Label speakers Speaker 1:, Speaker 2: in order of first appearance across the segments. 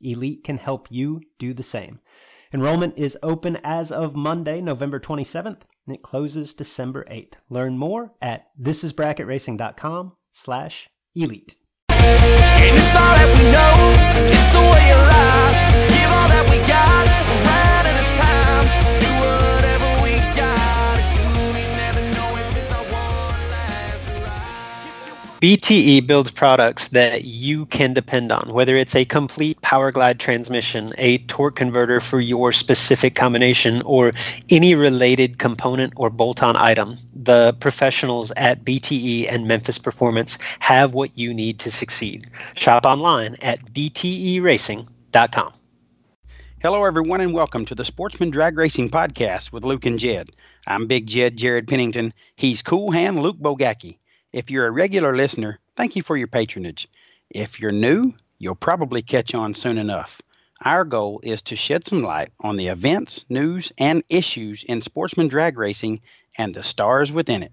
Speaker 1: Elite can help you do the same. Enrollment is open as of Monday, November 27th, and it closes December 8th. Learn more at thisisbracketracing.com slash elite. And it's all that we know, it's the way. Give all that we got. BTE builds products that you can depend on, whether it's a complete power glide transmission, a torque converter for your specific combination, or any related component or bolt on item. The professionals at BTE and Memphis Performance have what you need to succeed. Shop online at bteracing.com.
Speaker 2: Hello, everyone, and welcome to the Sportsman Drag Racing Podcast with Luke and Jed. I'm Big Jed Jared Pennington. He's Cool Hand Luke Bogacki. If you're a regular listener, thank you for your patronage. If you're new, you'll probably catch on soon enough. Our goal is to shed some light on the events, news, and issues in sportsman drag racing and the stars within it.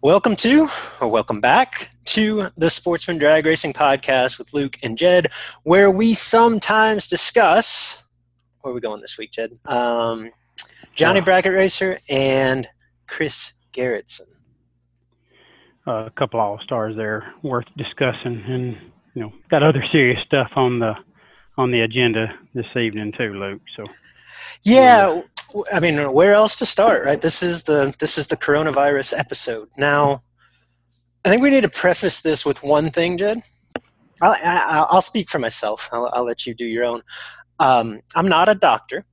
Speaker 1: Welcome to, or welcome back to the Sportsman Drag Racing Podcast with Luke and Jed, where we sometimes discuss. Where are we going this week, Jed? Um, Johnny Bracket Racer and Chris Gerritsen
Speaker 3: a couple all stars there worth discussing, and you know, got other serious stuff on the on the agenda this evening too, Luke. So,
Speaker 1: yeah, I mean, where else to start, right? This is the this is the coronavirus episode. Now, I think we need to preface this with one thing, Jed. I'll, I'll speak for myself. I'll, I'll let you do your own. Um, I'm not a doctor,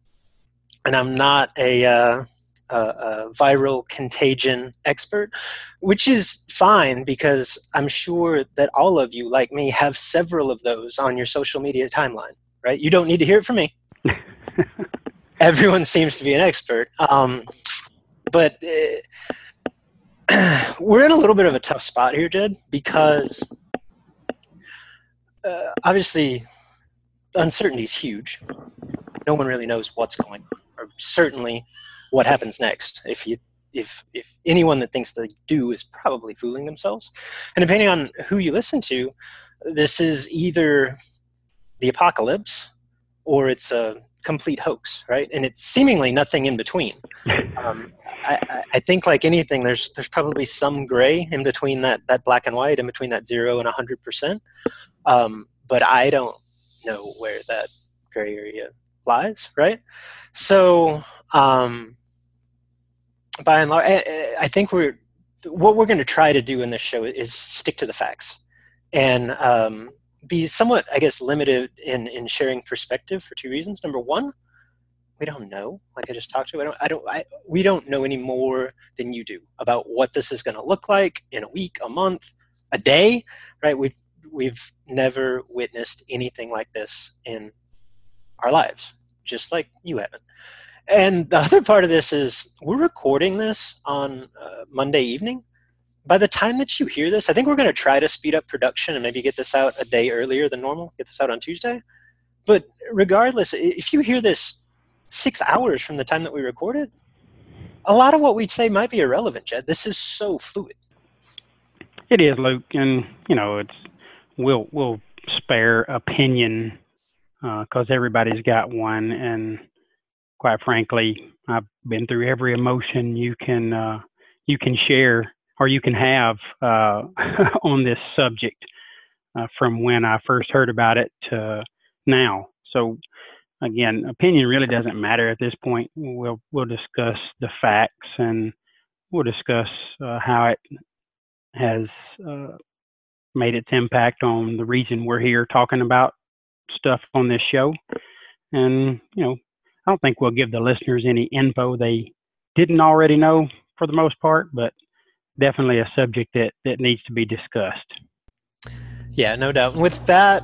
Speaker 1: and I'm not a uh, a, a viral contagion expert, which is fine because I'm sure that all of you, like me, have several of those on your social media timeline, right? You don't need to hear it from me. Everyone seems to be an expert. Um, but uh, we're in a little bit of a tough spot here, Jed, because uh, obviously uncertainty is huge. No one really knows what's going on, or certainly what happens next. If you if if anyone that thinks they do is probably fooling themselves, and depending on who you listen to, this is either the apocalypse or it's a complete hoax, right? And it's seemingly nothing in between. Um, I, I, think, like anything, there's there's probably some gray in between that that black and white, in between that zero and hundred percent. Um, but I don't know where that gray area lies, right? So um, by and large, I think we're what we're going to try to do in this show is stick to the facts and um, be somewhat, I guess, limited in in sharing perspective for two reasons. Number one, we don't know. Like I just talked to, I don't, I don't, I, we don't know any more than you do about what this is going to look like in a week, a month, a day. Right? We've we've never witnessed anything like this in our lives, just like you haven't. And the other part of this is we're recording this on uh, Monday evening. By the time that you hear this, I think we're going to try to speed up production and maybe get this out a day earlier than normal, get this out on Tuesday. But regardless, if you hear this six hours from the time that we recorded, a lot of what we'd say might be irrelevant, Jed. This is so fluid.
Speaker 3: It is, Luke, and you know, it's we'll we'll spare opinion because uh, everybody's got one, and quite frankly, I've been through every emotion you can uh, you can share or you can have uh, on this subject uh, from when I first heard about it to now. So again, opinion really doesn't matter at this point. We'll we'll discuss the facts and we'll discuss uh, how it has uh, made its impact on the reason we're here talking about stuff on this show. And you know, I don't think we'll give the listeners any info they didn't already know for the most part, but definitely a subject that that needs to be discussed.
Speaker 1: Yeah, no doubt. With that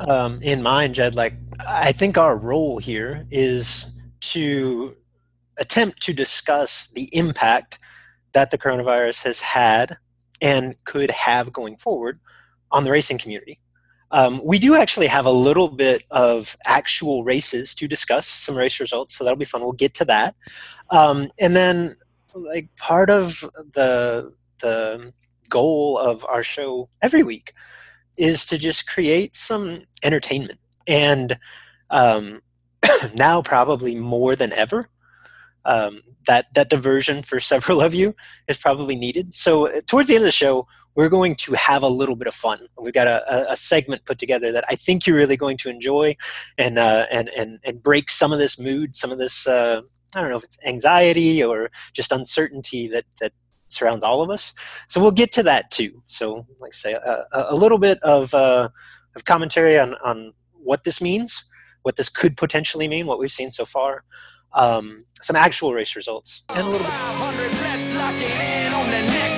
Speaker 1: um, in mind, Jed, like I think our role here is to attempt to discuss the impact that the coronavirus has had and could have going forward on the racing community. Um, we do actually have a little bit of actual races to discuss, some race results, so that'll be fun. We'll get to that. Um, and then, like, part of the, the goal of our show every week is to just create some entertainment. And um, now, probably more than ever, um, that that diversion for several of you is probably needed. So, uh, towards the end of the show, we're going to have a little bit of fun. We've got a, a segment put together that I think you're really going to enjoy, and uh, and and and break some of this mood, some of this. Uh, I don't know if it's anxiety or just uncertainty that that surrounds all of us. So we'll get to that too. So, like I say, a, a little bit of, uh, of commentary on, on what this means, what this could potentially mean, what we've seen so far, um, some actual race results, and a little bit.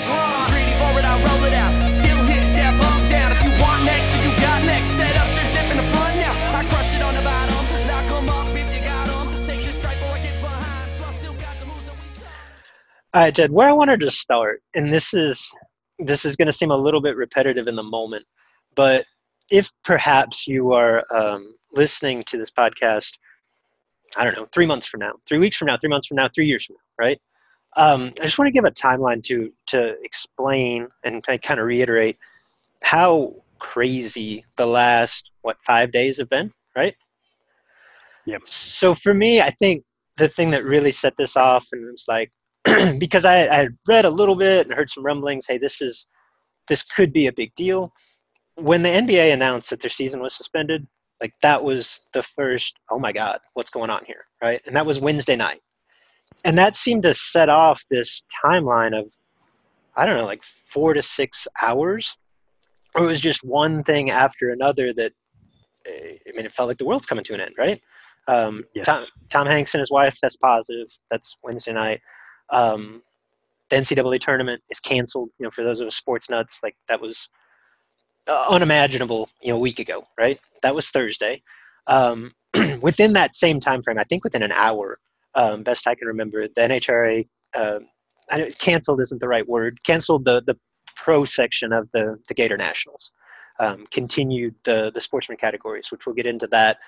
Speaker 1: All right, Jed, where I wanted to start, and this is this is going to seem a little bit repetitive in the moment, but if perhaps you are um, listening to this podcast, I don't know, three months from now, three weeks from now, three months from now, three years from now, right? Um, I just want to give a timeline to to explain and kind of reiterate how crazy the last what five days have been, right?
Speaker 3: Yep.
Speaker 1: So for me, I think the thing that really set this off and it's like because I, I had read a little bit and heard some rumblings. Hey, this is this could be a big deal. When the NBA announced that their season was suspended, like that was the first. Oh my God, what's going on here, right? And that was Wednesday night, and that seemed to set off this timeline of I don't know, like four to six hours, or it was just one thing after another that I mean, it felt like the world's coming to an end, right? Um, yeah. Tom, Tom Hanks and his wife test positive. That's Wednesday night. Um, the NCAA tournament is canceled. You know, for those of us sports nuts, like that was uh, unimaginable. You know, a week ago, right? That was Thursday. Um, within that same time frame, I think within an hour, um, best I can remember, the NHRA uh, canceled isn't the right word. Canceled the the pro section of the the Gator Nationals. Um, continued the the sportsman categories, which we'll get into that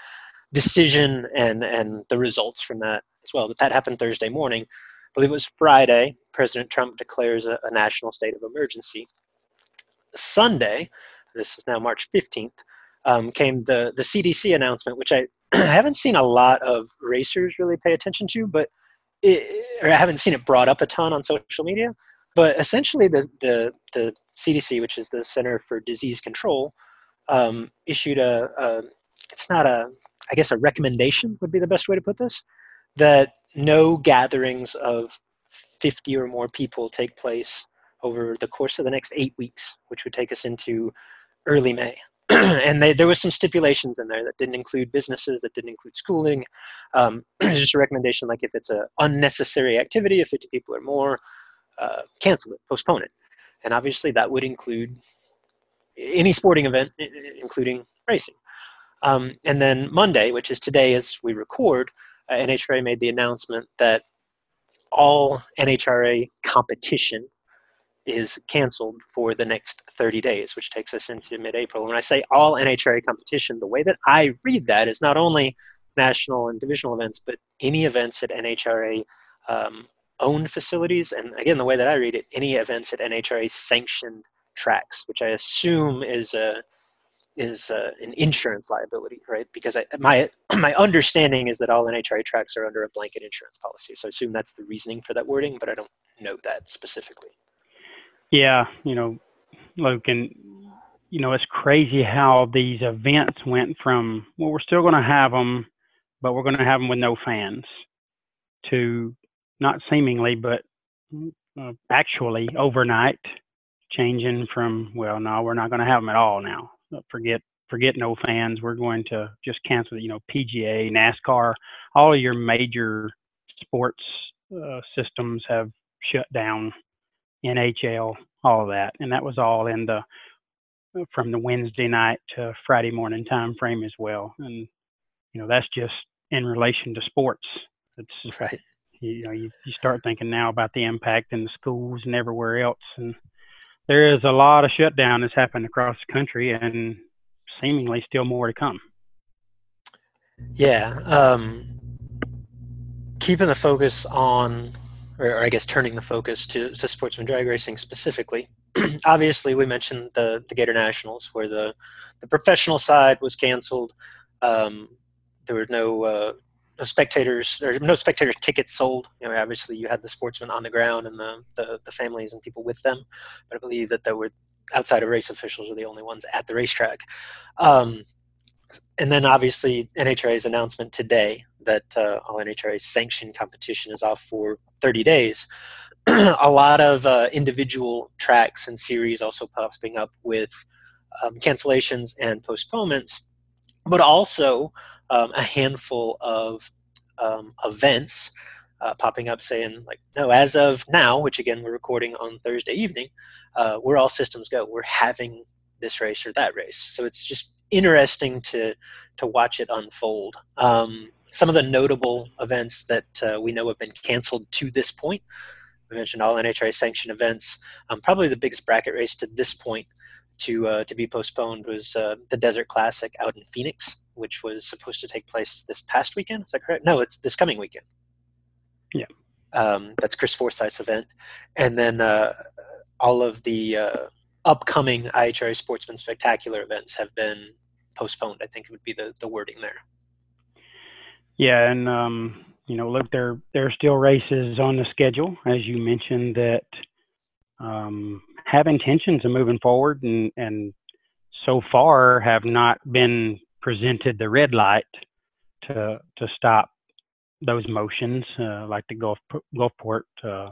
Speaker 1: decision and and the results from that as well. But that happened Thursday morning believe it was Friday, President Trump declares a, a national state of emergency. Sunday, this is now March 15th, um, came the, the CDC announcement, which I, I haven't seen a lot of racers really pay attention to, but it, or I haven't seen it brought up a ton on social media. But essentially, the, the, the CDC, which is the Center for Disease Control, um, issued a, a, it's not a, I guess a recommendation would be the best way to put this, that no gatherings of 50 or more people take place over the course of the next eight weeks, which would take us into early May. and they, there was some stipulations in there that didn't include businesses, that didn't include schooling. Um, just a recommendation, like if it's an unnecessary activity, if 50 people or more, uh, cancel it, postpone it. And obviously that would include any sporting event, including racing. Um, and then Monday, which is today as we record, NHRA made the announcement that all NHRA competition is canceled for the next 30 days, which takes us into mid April. When I say all NHRA competition, the way that I read that is not only national and divisional events, but any events at NHRA um, owned facilities, and again, the way that I read it, any events at NHRA sanctioned tracks, which I assume is a is uh, an insurance liability, right? Because I, my my understanding is that all NHRA tracks are under a blanket insurance policy. So I assume that's the reasoning for that wording, but I don't know that specifically.
Speaker 3: Yeah, you know, Luke, and you know, it's crazy how these events went from well, we're still going to have them, but we're going to have them with no fans, to not seemingly, but uh, actually overnight changing from well, no, we're not going to have them at all now forget forget no fans. We're going to just cancel. You know, PGA, NASCAR, all of your major sports uh, systems have shut down. NHL, all of that, and that was all in the from the Wednesday night to Friday morning time frame as well. And you know, that's just in relation to sports.
Speaker 1: It's right.
Speaker 3: You know, you, you start thinking now about the impact in the schools and everywhere else, and there is a lot of shutdown that's happened across the country and seemingly still more to come.
Speaker 1: Yeah. Um, keeping the focus on, or, I guess turning the focus to, to sportsman drag racing specifically. Obviously, we mentioned the, the Gator Nationals, where the, the professional side was canceled. Um, there were no uh, no spectators or no spectator tickets sold. You know, obviously you had the sportsmen on the ground and the, the, the families and people with them, but I believe that there were outside of race officials were the only ones at the racetrack. Um, and then obviously NHRA's announcement today that uh, all NHRA sanctioned competition is off for 30 days. a lot of uh, individual tracks and series also popping up with um, cancellations and postponements, but also um, a handful of um, events uh, popping up saying like no as of now which again we're recording on thursday evening uh, we're all systems go. We're having this race or that race. So it's just interesting to to watch it unfold. Um, some of the notable events that uh, we know have been canceled to this point we mentioned all nhra sanctioned events. Um, probably the biggest bracket race to this point to uh, to be postponed was uh, the desert classic out in phoenix which was supposed to take place this past weekend. Is that correct? No, it's this coming weekend.
Speaker 3: Yeah.
Speaker 1: Um, that's Chris Forsyth's event. And then uh, all of the uh, upcoming IHRA Sportsman Spectacular events have been postponed. I think it would be the, the wording there.
Speaker 3: Yeah, and um, you know, look, there there are still races on the schedule, as you mentioned, that um, have intentions of moving forward, and and so far have not been presented the red light to to stop those motions, uh, like the Gulf Gulfport uh,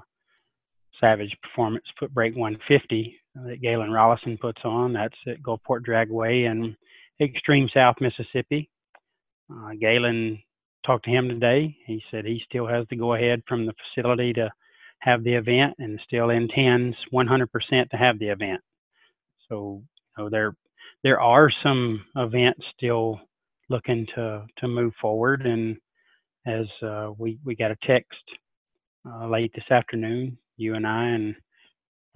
Speaker 3: Savage Performance Foot Brake 150 that Galen Rollison puts on. That's at Gulfport Dragway in extreme South Mississippi. Uh, Galen talked to him today. He said he still has to go ahead from the facility to have the event and still intends 100% to have the event. So, you know, they're there are some events still looking to to move forward. And as uh, we we got a text uh, late this afternoon, you and I, and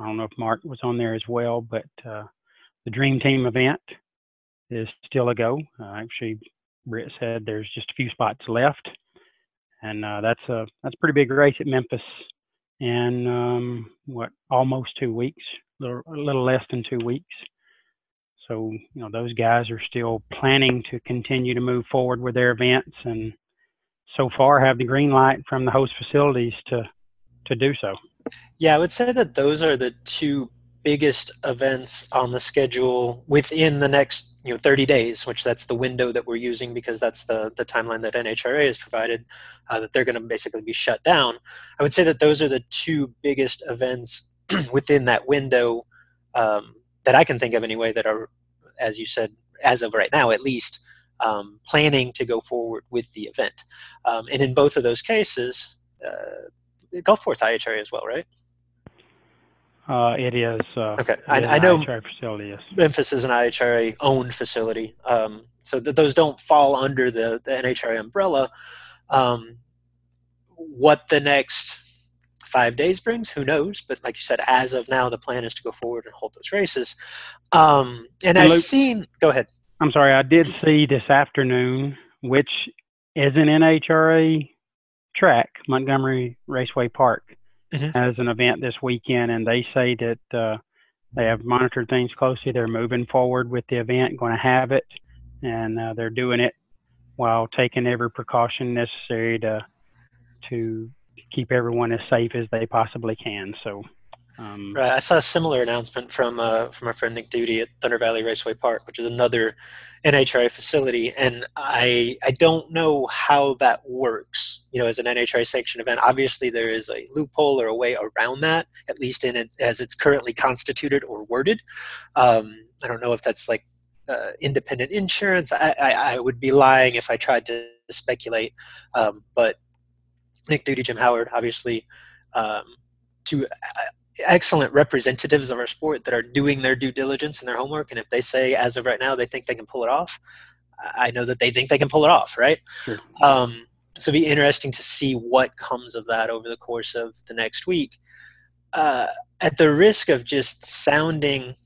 Speaker 3: I don't know if Mark was on there as well, but uh, the Dream Team event is still a go. Uh, actually, Britt said there's just a few spots left, and uh, that's a that's a pretty big race at Memphis in um, what almost two weeks, a little, a little less than two weeks. So, you know, those guys are still planning to continue to move forward with their events and so far have the green light from the host facilities to to do so.
Speaker 1: Yeah, I would say that those are the two biggest events on the schedule within the next you know 30 days which that's the window that we're using because that's the the timeline that nhra has provided uh, that they're going to basically be shut down i would say that those are the two biggest events within that window um, that i can think of anyway that are as you said, as of right now at least, um, planning to go forward with the event. Um, and in both of those cases, uh, Gulfport's IHRA as well, right?
Speaker 3: Uh, it is. Uh,
Speaker 1: okay, I, I, know
Speaker 3: facility, yes.
Speaker 1: Memphis is an IHRA owned facility, um, so th- those don't fall under the, the NHRA umbrella. Um, what the next five days brings, who knows? But like you said, as of now, the plan is to go forward and hold those races. Um, and, and I've Luke, seen. Go ahead.
Speaker 3: I'm sorry. I did see this afternoon, which is an NHRA track, Montgomery Raceway Park,
Speaker 1: Mhm.
Speaker 3: has an event this weekend, and they say that uh, they have monitored things closely. They're moving forward with the event, going to have it, and uh, they're doing it while taking every precaution necessary to to keep everyone as safe as they possibly can. So. Um,
Speaker 1: Right. I saw a similar announcement from uh, from our friend Nick Duty at Thunder Valley Raceway Park, which is another NHRA facility, and I I don't know how that works. You know, as an NHRA sanctioned event, obviously there is a loophole or a way around that, at least in it as it's currently constituted or worded. Um, I don't know if that's like uh, independent insurance. I, I, I would be lying if I tried to speculate, um, but Nick Duty, Jim Howard, obviously. Um, two excellent representatives of our sport that are doing their due diligence and their homework. And if they say, as of right now, they think they can pull it off, I know that they think they can pull it off, right?
Speaker 3: Sure.
Speaker 1: Um, so it'd be interesting to see what comes of that over the course of the next week. Uh, at the risk of just sounding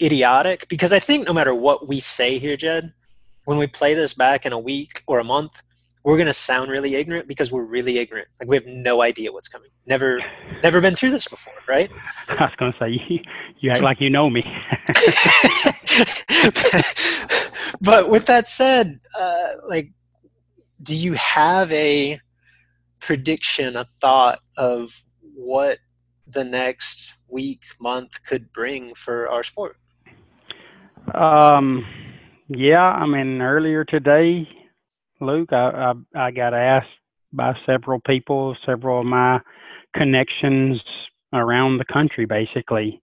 Speaker 1: idiotic, because I think no matter what we say here, Jed, when we play this back in a week or a month, we're going to sound really ignorant because we're really ignorant. Like we have no idea what's coming. Never, never been through this before, right?
Speaker 3: I was going to say you, you act like you know me.
Speaker 1: but with that said, uh, like, do you have a prediction, a thought of what the next week, month could bring for our sport?
Speaker 3: Um, yeah, I mean, earlier today, Luke, I, I, I got asked by several people, several of my connections around the country, basically,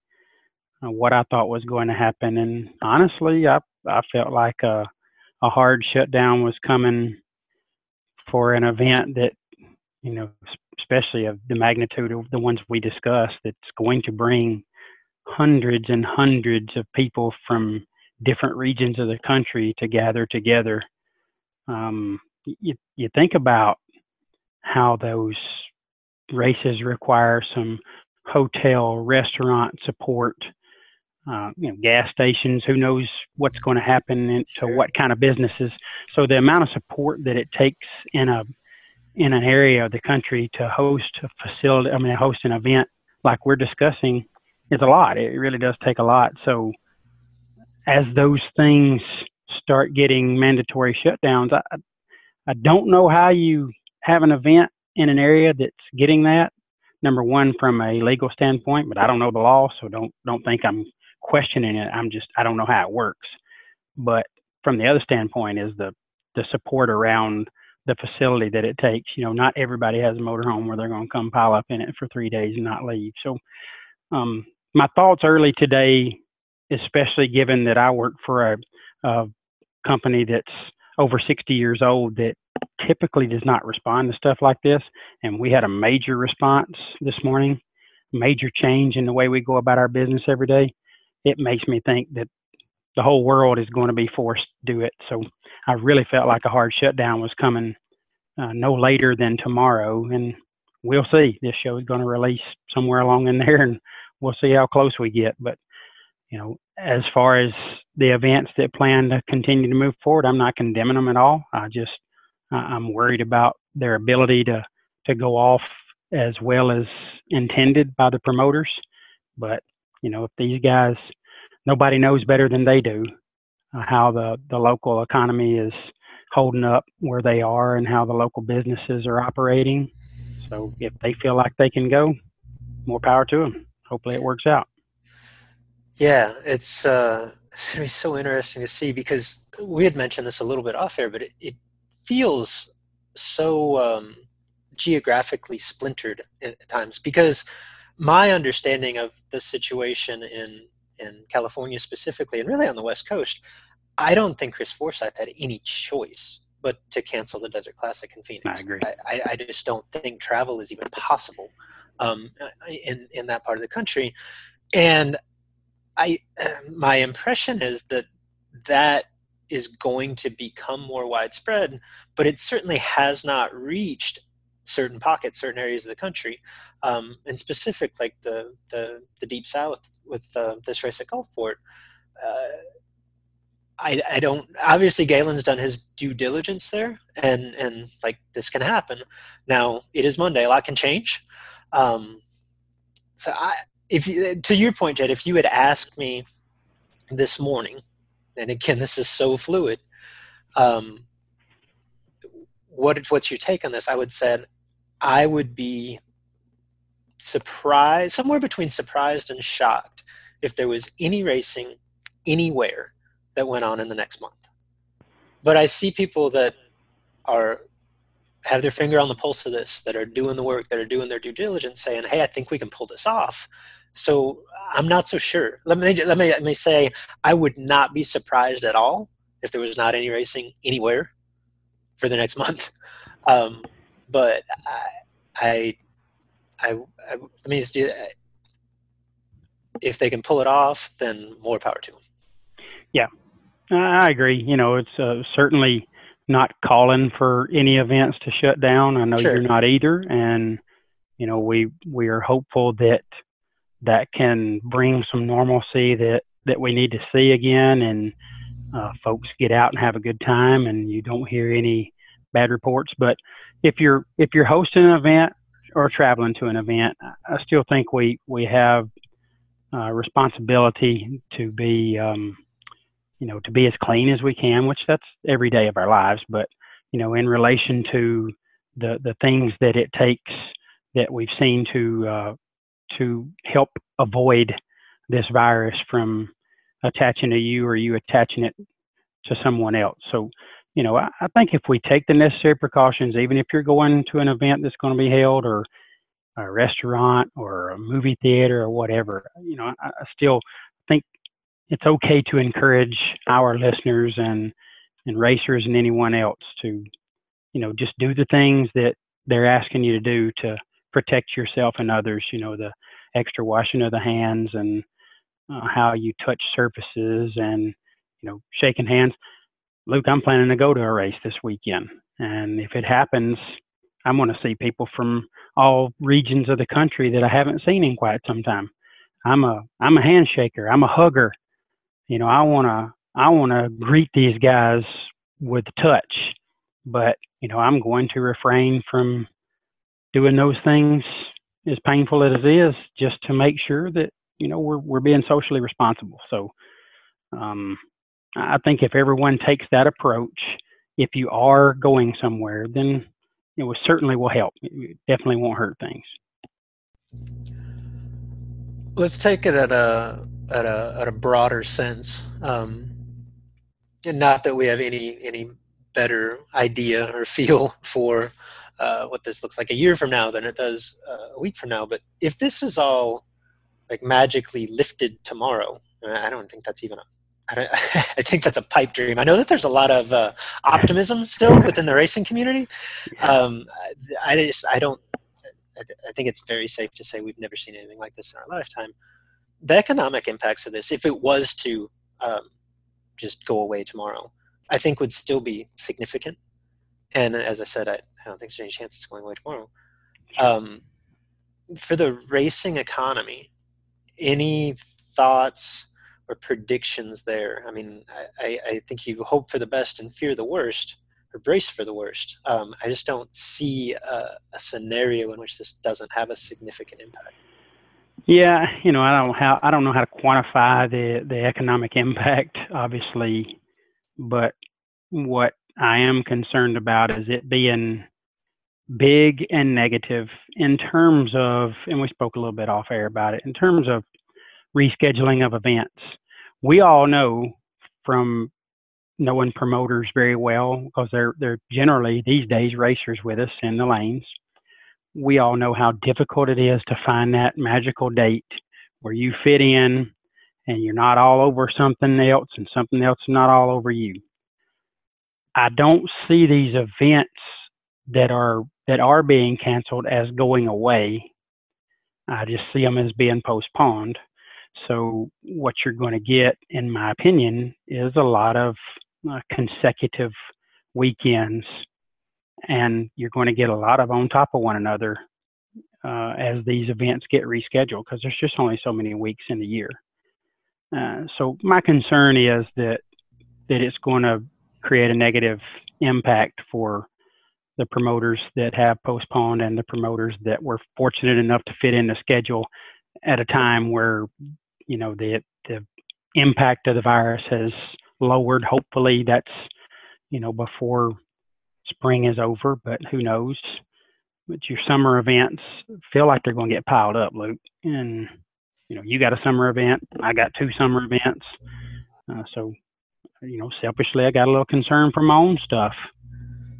Speaker 3: uh, what I thought was going to happen. And honestly, I, I felt like a, a hard shutdown was coming for an event that, you know, especially of the magnitude of the ones we discussed, that's going to bring hundreds and hundreds of people from different regions of the country to gather together. Um, you, you think about how those races require some hotel, restaurant support, uh, you know, gas stations. Who knows what's going to happen and to what kind of businesses? So the amount of support that it takes in a in an area of the country to host a facility, I mean, host an event like we're discussing, is a lot. It really does take a lot. So as those things start getting mandatory shutdowns, I, I don't know how you have an event in an area that's getting that. Number one, from a legal standpoint, but I don't know the law, so don't don't think I'm questioning it. I'm just I don't know how it works. But from the other standpoint, is the the support around the facility that it takes. You know, not everybody has a motorhome where they're going to come pile up in it for three days and not leave. So, um, my thoughts early today, especially given that I work for a, a company that's over 60 years old that typically does not respond to stuff like this, and we had a major response this morning, major change in the way we go about our business every day. It makes me think that the whole world is going to be forced to do it. So I really felt like a hard shutdown was coming uh, no later than tomorrow, and we'll see. This show is going to release somewhere along in there, and we'll see how close we get. But you know, as far as the events that plan to continue to move forward, I'm not condemning them at all. I just I'm worried about their ability to to go off as well as intended by the promoters. But you know, if these guys, nobody knows better than they do uh, how the the local economy is holding up where they are and how the local businesses are operating. So if they feel like they can go, more power to them. Hopefully, it works out.
Speaker 1: Yeah, it's uh, it's gonna be so interesting to see because we had mentioned this a little bit off air, but it, it feels so um, geographically splintered at times because my understanding of the situation in in California specifically, and really on the West Coast, I don't think Chris Forsyth had any choice but to cancel the Desert Classic in Phoenix.
Speaker 3: I agree.
Speaker 1: I, I just don't think travel is even possible um, in in that part of the country, and I my impression is that that is going to become more widespread, but it certainly has not reached certain pockets, certain areas of the country, um, specific like the the, the deep south with uh, this race at Gulfport. Uh, I, I don't obviously Galen's done his due diligence there and and like this can happen. Now it is Monday. A lot can change. Um, so I if you, to your point Jed if you had asked me this morning and again this is so fluid um, what what's your take on this I would said I would be surprised somewhere between surprised and shocked if there was any racing anywhere that went on in the next month. But I see people that are have their finger on the pulse of this, that are doing the work, that are doing their due diligence, saying, "Hey, I think we can pull this off." So I'm not so sure. Let me let me let me say, I would not be surprised at all if there was not any racing anywhere for the next month. Um, but I, I, I, I let me just do. If they can pull it off, then more power to them.
Speaker 3: Yeah, I agree. You know, it's uh, certainly not calling for any events to shut down. I know sure. you're not either, and you know we we are hopeful that that can bring some normalcy that that we need to see again, and uh, folks get out and have a good time, and you don't hear any bad reports. But if you're if you're hosting an event or traveling to an event, I still think we we have uh, responsibility to be um, you know, to be as clean as we can, which that's every day of our lives. But, you know, in relation to the, the things that it takes that we've seen to, uh, to help avoid this virus from attaching to you or you attaching it to someone else. So, you know, I, I think if we take the necessary precautions, even if you're going to an event that's going to be held or a restaurant or a movie theater or whatever, you know, I, I still think it's okay to encourage our listeners and and racers and anyone else to you know just do the things that they're asking you to do to protect yourself and others you know the extra washing of the hands and uh, how you touch surfaces and you know shaking hands. Luke i'm planning to go to a race this weekend and if it happens i'm going to see people from all regions of the country that i haven't seen in quite some time. I'm a i'm a handshaker i'm a hugger. You know, I want to I want to greet these guys with touch, but you know, I'm going to refrain from doing those things as painful as it is, just to make sure that you know we're we're being socially responsible. So, um, I think if everyone takes that approach, if you are going somewhere, then it will certainly will help. It definitely won't hurt things.
Speaker 1: Let's take it at a at a at a broader sense. Um, and not that we have any any better idea or feel for uh, what this looks like a year from now than it does uh, a week from now. But if this is all like magically lifted tomorrow, I don't think that's even a. I, I think that's a pipe dream. I know that there's a lot of uh, optimism still within the racing community. Um, I, I just I don't. I think it's very safe to say we've never seen anything like this in our lifetime the economic impacts of this, if it was to um, just go away tomorrow, I think would still be significant. And as I said, I, I don't think there's any chance it's going away tomorrow. Um, for the racing economy, any thoughts or predictions there? I mean, I, I think you hope for the best and fear the worst, or brace for the worst. Um, I just don't see a, a scenario in which this doesn't have a significant impact.
Speaker 3: Yeah, you know, I don't how I don't know how to quantify the the economic impact, obviously, but what I am concerned about is it being big and negative in terms of, and we spoke a little bit off air about it, in terms of rescheduling of events. We all know from knowing promoters very well because they're they're generally these days racers with us in the lanes we all know how difficult it is to find that magical date where you fit in and you're not all over something else and something else not all over you. I don't see these events that are that are being canceled as going away. I just see them as being postponed. So what you're going to get, in my opinion, is a lot of uh, consecutive weekends and you're going to get a lot of on top of one another uh, as these events get rescheduled because there's just only so many weeks in the year. Uh, so my concern is that that it's going to create a negative impact for the promoters that have postponed and the promoters that were fortunate enough to fit in the schedule at a time where you know the the impact of the virus has lowered. Hopefully, that's you know before spring is over, but who knows? But your summer events feel like they're going to get piled up, Luke. And you know, you got a summer event. I got two summer events. Uh, so, you know, selfishly, I got a little concern for my own stuff.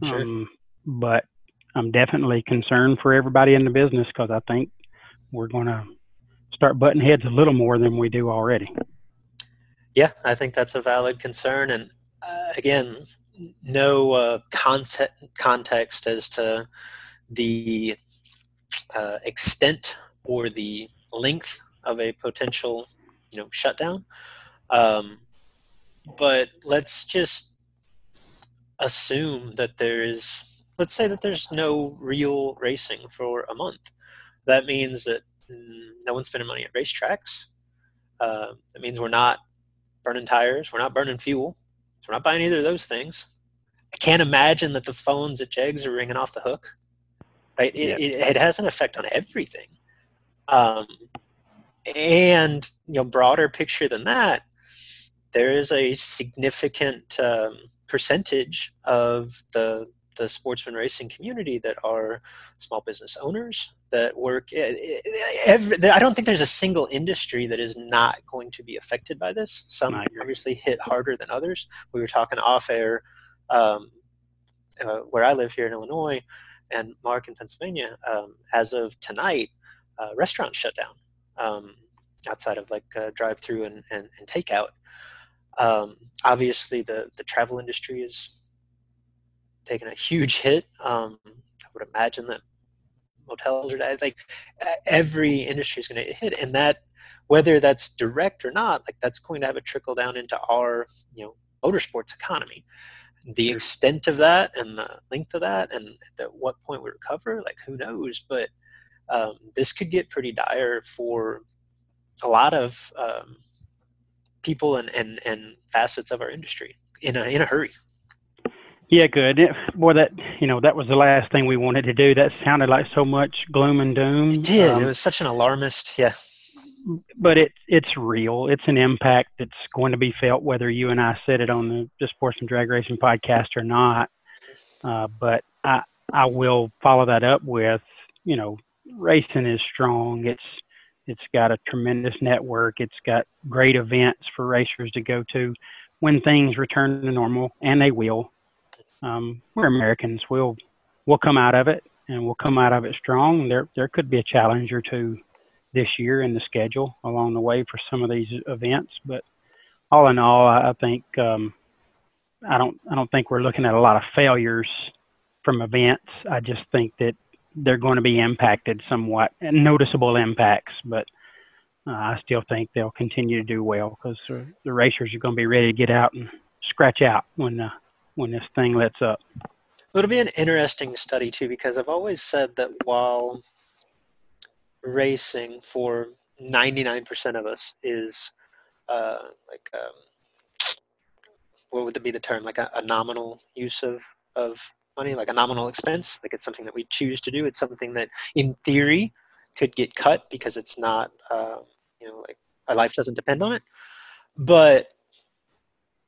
Speaker 1: Sure.
Speaker 3: Um, but I'm definitely concerned for everybody in the business because I think we're going to start butting heads a little more than we do already.
Speaker 1: Yeah, I think that's a valid concern. And uh, again, no uh, concept, context as to the uh, extent or the length of a potential, you know, shutdown. Um, but let's just assume that there is, let's say that there's no real racing for a month. That means that mm, no one's spending money at racetracks. Uh, that means we're not burning tires, we're not burning fuel, so we're not buying either of those things. I can't imagine that the phones at Jegs are ringing off the hook. Right? It,
Speaker 3: Yeah.
Speaker 1: it, it has an effect on everything. Um, and you know, broader picture than that, there is a significant um, percentage of the the sportsman racing community that are small business owners that work. eh, Every, I don't think there's a single industry that is not going to be affected by this. Some obviously hit harder than others. We were talking off air um, uh, where I live here in Illinois and Mark in Pennsylvania. Um, as of tonight, uh, restaurants shut down um, outside of like uh, drive through and, and, and takeout. Um, obviously, the, the travel industry is taking a huge hit. Um, I would imagine that motels are like every industry is going to hit, and that whether that's direct or not, like that's going to have a trickle down into our you know motorsports economy. The extent of that and the length of that, and at what point we recover, like who knows? But um, this could get pretty dire for a lot of um, people and, and, and facets of our industry in a in a hurry.
Speaker 3: Yeah, good. It, boy, that you know that was the last thing we wanted to do. That sounded like so much gloom and doom.
Speaker 1: It did.
Speaker 3: Um,
Speaker 1: it was such an alarmist. Yeah.
Speaker 3: but it it's real. It's an impact that's going to be felt whether you and I said it on the, the Sportsman Drag Racing podcast or not. Uh, but I I will follow that up with you know racing is strong. It's it's got a tremendous network. It's got great events for racers to go to when things return to normal, and they will. Um, we're Americans. We'll we'll come out of it, and we'll come out of it strong. There there could be a challenge or two this year in the schedule along the way for some of these events. But all in all, I I think um, I don't I don't think we're looking at a lot of failures from events. I just think that they're going to be impacted somewhat, noticeable impacts. But uh, I still think they'll continue to do well because the, the racers are going to be ready to get out and scratch out when the when this thing lets up.
Speaker 1: It'll be an interesting study too, because I've always said that while racing for 99% of us is uh, like um, what would be the term like a, a nominal use of of money like a nominal expense like it's something that we choose to do. It's something that in theory could get cut because it's not um, you know like our life doesn't depend on it. But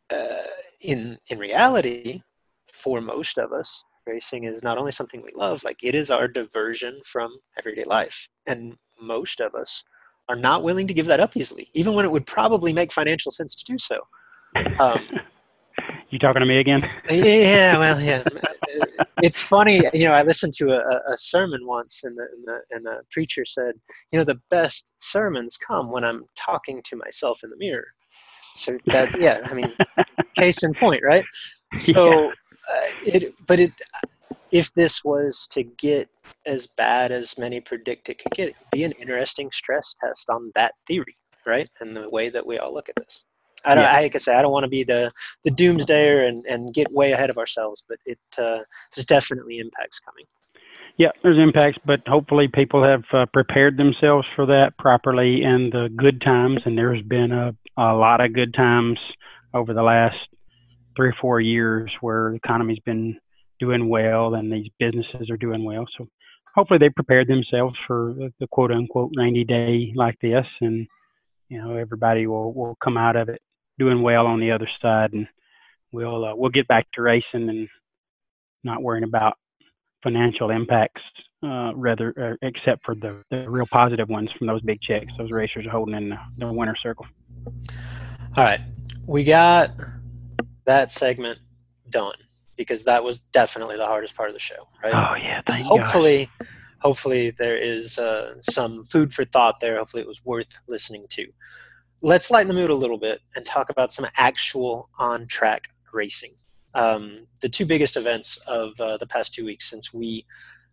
Speaker 1: uh, in in reality for most of us racing is not only something we love like it is our diversion from everyday life. And most of us are not willing to give that up easily even when it would probably make financial sense to do so. Um,
Speaker 3: You talking to me again?
Speaker 1: yeah well yeah it's funny you know i listened to a, a- sermon once and the, and the and the preacher said you know the best sermons come when i'm talking to myself in the mirror. So that yeah i mean case in point right? So uh, it but it if this was to get as bad as many predict it could get it would be an interesting stress test on that theory right? And the way that we all look at this i don't
Speaker 3: Yeah.
Speaker 1: I, like i say i don't want to be the the doomsdayer and and get way ahead of ourselves but it uh, there's definitely impacts coming
Speaker 3: Yeah, there's impacts, but hopefully people have uh, prepared themselves for that properly in the good times, and there's been a, a lot of good times over the last three or four years where the economy's been doing well and these businesses are doing well. So hopefully they prepared themselves for the, the quote unquote 90 day like this and you know everybody will will come out of it doing well on the other side and we'll uh, we'll get back to racing and not worrying about financial impacts uh, rather uh, except for the, the real positive ones from those big checks those racers are holding in the, the winner circle
Speaker 1: all right we got that segment done because that was definitely the hardest part of the show, right?
Speaker 3: Oh yeah, thank
Speaker 1: hopefully, God. hopefully there is uh, some food for thought there. Hopefully, it was worth listening to. Let's lighten the mood a little bit and talk about some actual on-track racing. Um, the two biggest events of uh, the past two weeks since we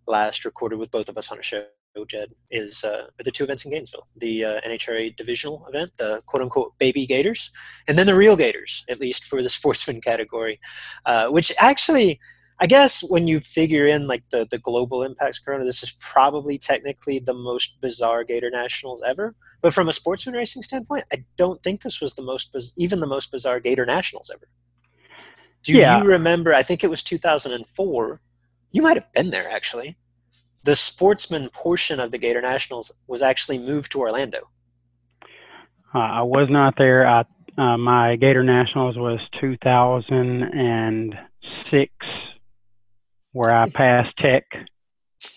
Speaker 1: last recorded with both of us on a show Jed, is uh, the two events in Gainesville the uh, NHRA divisional event, the quote unquote baby Gators, and then the real Gators, at least for the sportsman category, uh, which actually. I guess when you figure in like the, the global impacts corona, this is probably technically the most bizarre Gator Nationals ever. But from a sportsman racing standpoint, I don't think this was the most even the most bizarre Gator Nationals ever. Do yeah. you remember? I think it was 2004. You might have been there actually the sportsman portion of the Gator Nationals was actually moved to Orlando.
Speaker 3: Uh, I was not there. I, uh, my Gator Nationals was 2006, where I passed Tech.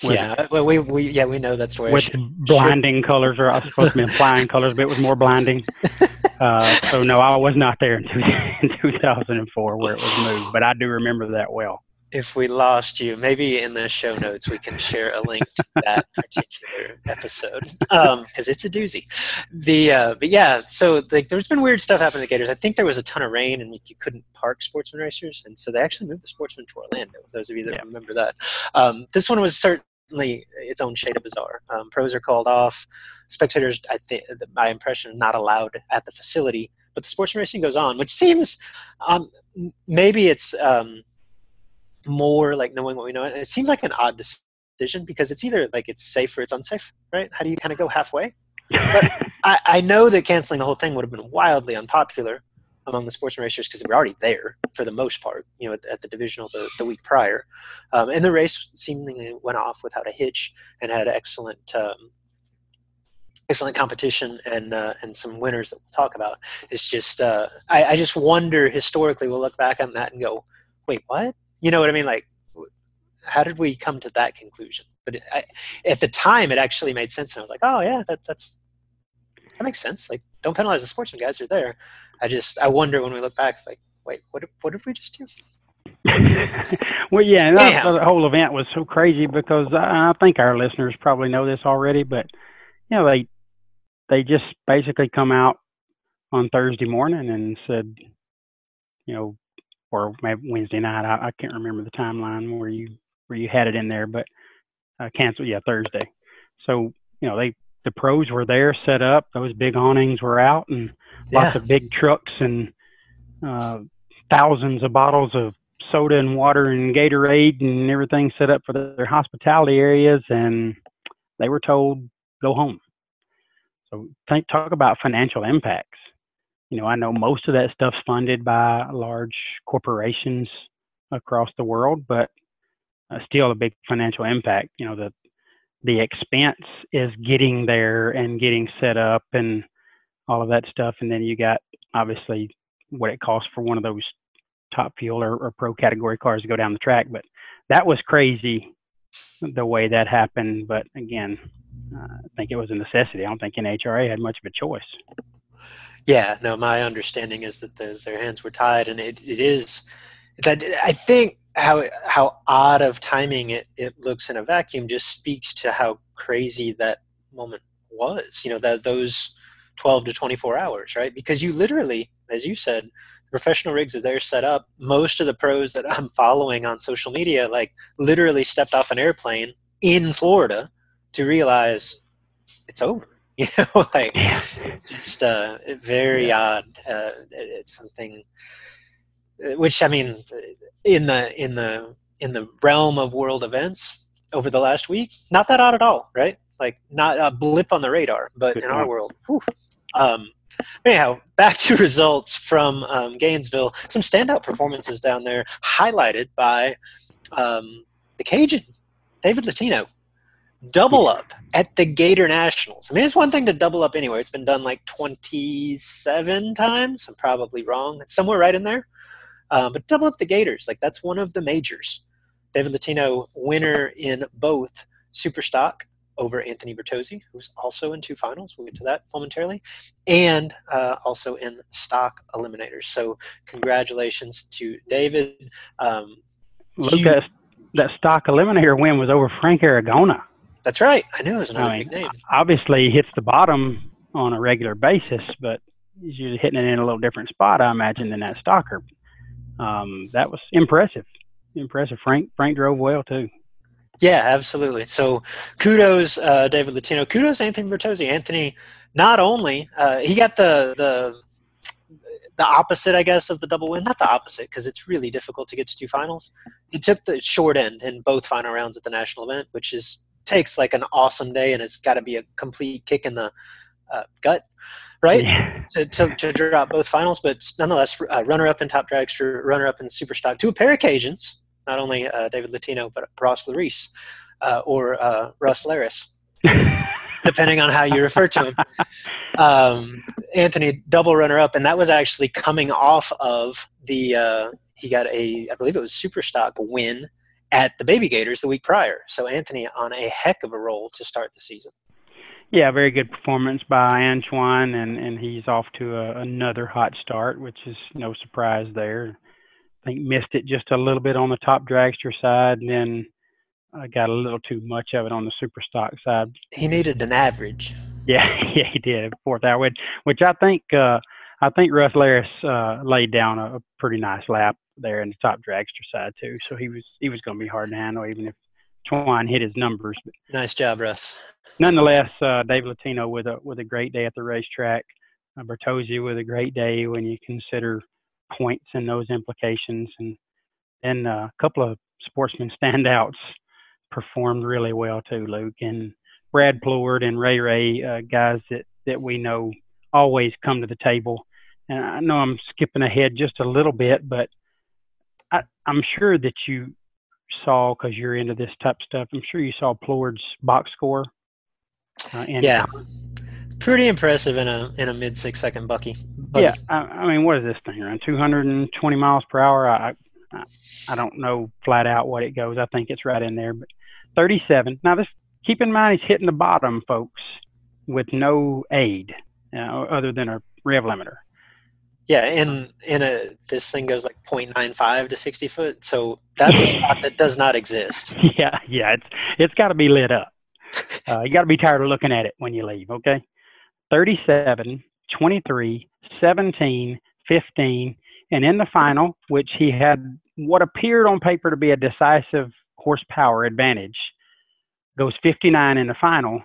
Speaker 1: With, yeah, well, we, we yeah we know that story.
Speaker 3: With blinding colors, or I was supposed to be flying colors, but it was more blinding. Uh, so no, I was not there in, two, in 2004 where it was moved, but I do remember that well
Speaker 1: if we lost you, maybe in the show notes we can share a link to that particular episode because um, it's a doozy. The uh, but yeah, so like there's been weird stuff happening to the Gators. I think there was a ton of rain and you couldn't park sportsman racers, and so they actually moved the sportsman to Orlando. Those of you that yeah. remember that, um, this one was certainly its own shade of bizarre. Um, pros are called off. Spectators, I think, my impression, not allowed at the facility. But the sportsman racing goes on, which seems um, maybe it's um, more like knowing what we know. it seems like an odd decision because it's either like it's safe or it's unsafe, right? How do you kind of go halfway? But I, I know that canceling the whole thing would have been wildly unpopular among the sportsman racers because they were already there for the most part, you know, at, at the divisional the, the week prior. Um, and the race seemingly went off without a hitch and had excellent, um, excellent competition and uh, and some winners that we'll talk about. It's just uh, I, I just wonder historically we'll look back on that and go, wait, what? You know what I mean? Like, how did we come to that conclusion? But it, I, at the time, it actually made sense, and I was like, oh yeah, that that's that makes sense. Like, don't penalize the sportsmen guys; they're there. I just I wonder when we look back, like, wait, what what did we just do?
Speaker 3: well, yeah, that, the whole event was so crazy because I, I think our listeners probably know this already, but you know they they just basically come out on Thursday morning and said, you know, or maybe Wednesday night. I, I can't remember the timeline where you where you had it in there, but uh, canceled. Yeah, Thursday. So you know they the pros were there set up. Those big awnings were out, and lots of big trucks and uh, thousands of bottles of soda and water and Gatorade and everything set up for their hospitality areas, and they were told go home. So think, talk about financial impacts you know, I know most of that stuff's funded by large corporations across the world, but uh, still a big financial impact. You know, the the expense is getting there and getting set up and all of that stuff, and then you got obviously what it costs for one of those top fuel or, or pro category cars to go down the track. But that was crazy the way that happened. But again, uh, I think it was a necessity. I don't think NHRA had much of a choice.
Speaker 1: Yeah, no, my understanding is that the, their hands were tied, and it, it is that I think how how odd of timing it, it looks in a vacuum just speaks to how crazy that moment was. You know, that those twelve to twenty four hours, right? Because you literally, as you said, professional rigs are there set up. Most of the pros that I'm following on social media, like literally stepped off an airplane in Florida to realize it's over you know like just uh, very yeah. odd uh, it's something which i mean in the in the in the realm of world events over the last week not that odd at all right like not a blip on the radar but Good in point. our world whew, um, anyhow, back to results from um, Gainesville. Some standout performances down there, highlighted by um, the Cajun, David Latino. Double up at the Gator Nationals. I mean, it's one thing to double up anywhere. It's been done like 27 times. I'm probably wrong. It's somewhere right in there. Uh, but double up the Gators. Like, that's one of the majors. David Latino, winner in both Super Stock over Anthony Bertozzi, who's also in two finals. We'll get to that momentarily, and uh, also in stock eliminators. So, congratulations to David. Um,
Speaker 3: Lucas, that stock eliminator win was over Frank Aragona.
Speaker 1: That's right. I knew it was another I mean, big name.
Speaker 3: Obviously, he hits the bottom on a regular basis, but he's usually hitting it in a little different spot, I imagine, than that stalker. Um, that was impressive. Impressive. Frank Frank drove well too.
Speaker 1: Yeah, absolutely. So kudos, uh, David Latino. Kudos, Anthony Bertozzi. Anthony, not only uh, he got the the the opposite, I guess, of the double win. Not the opposite, because it's really difficult to get to two finals. He took the short end in both final rounds at the national event, which is takes like an awesome day, and it's got to be a complete kick in the uh, gut, right? Yeah. To, to, to, drop both finals, but nonetheless, uh, runner up in top dragster, runner up in super stock to a pair of Cajuns not only uh, David Latino, but Ross Larice uh, or uh, Russ Laris, depending on how you refer to him. Um, Anthony, double runner up, and that was actually coming off of the, uh, he got a, I believe it was super stock win at the Baby Gators the week prior. So Anthony on a heck of a roll to start the season.
Speaker 3: Yeah, very good performance by Antoine, and, and he's off to a, another hot start, which is no surprise there. I think missed it just a little bit on the top dragster side, and then I got a little too much of it on the super stock side.
Speaker 1: He needed an average.
Speaker 3: Yeah, yeah, he did fourth hour, which, which I think uh, I think Russ Laris uh, laid down a, a pretty nice lap there in the top dragster side too. So he was he was going to be hard to handle, even if Twine hit his numbers. But
Speaker 1: nice job, Russ.
Speaker 3: Nonetheless, uh, Dave Latino with a with a great day at the racetrack. Uh, Bertozzi with a great day when you consider points and those implications. And then uh, a couple of sportsman standouts performed really well too, Luke. And Brad Plourd and Ray Ray, uh, guys that, that we know always come to the table. And I know I'm skipping ahead just a little bit, but I, I'm sure that you saw, because you're into this type of stuff, I'm sure you saw Plourd's box score.
Speaker 1: Uh, yeah pretty impressive in a in a mid six second bucky.
Speaker 3: bucky. Yeah, I, I, mean, what is this thing around 220 miles per hour? I, I I don't know flat out what it goes. I think it's right in there, but 37. Now, this keep in mind he's hitting the bottom, folks, with no aid uh, other than a rev limiter.
Speaker 1: Yeah, in in a this thing goes like 0.95 to 60 foot, so that's a spot that does not exist.
Speaker 3: Yeah, yeah, it's it's got to be lit up. Uh, you got to be tired of looking at it when you leave. Okay. 37, 23, 17, 15, and in the final, which he had what appeared on paper to be a decisive horsepower advantage, goes 59 in the final,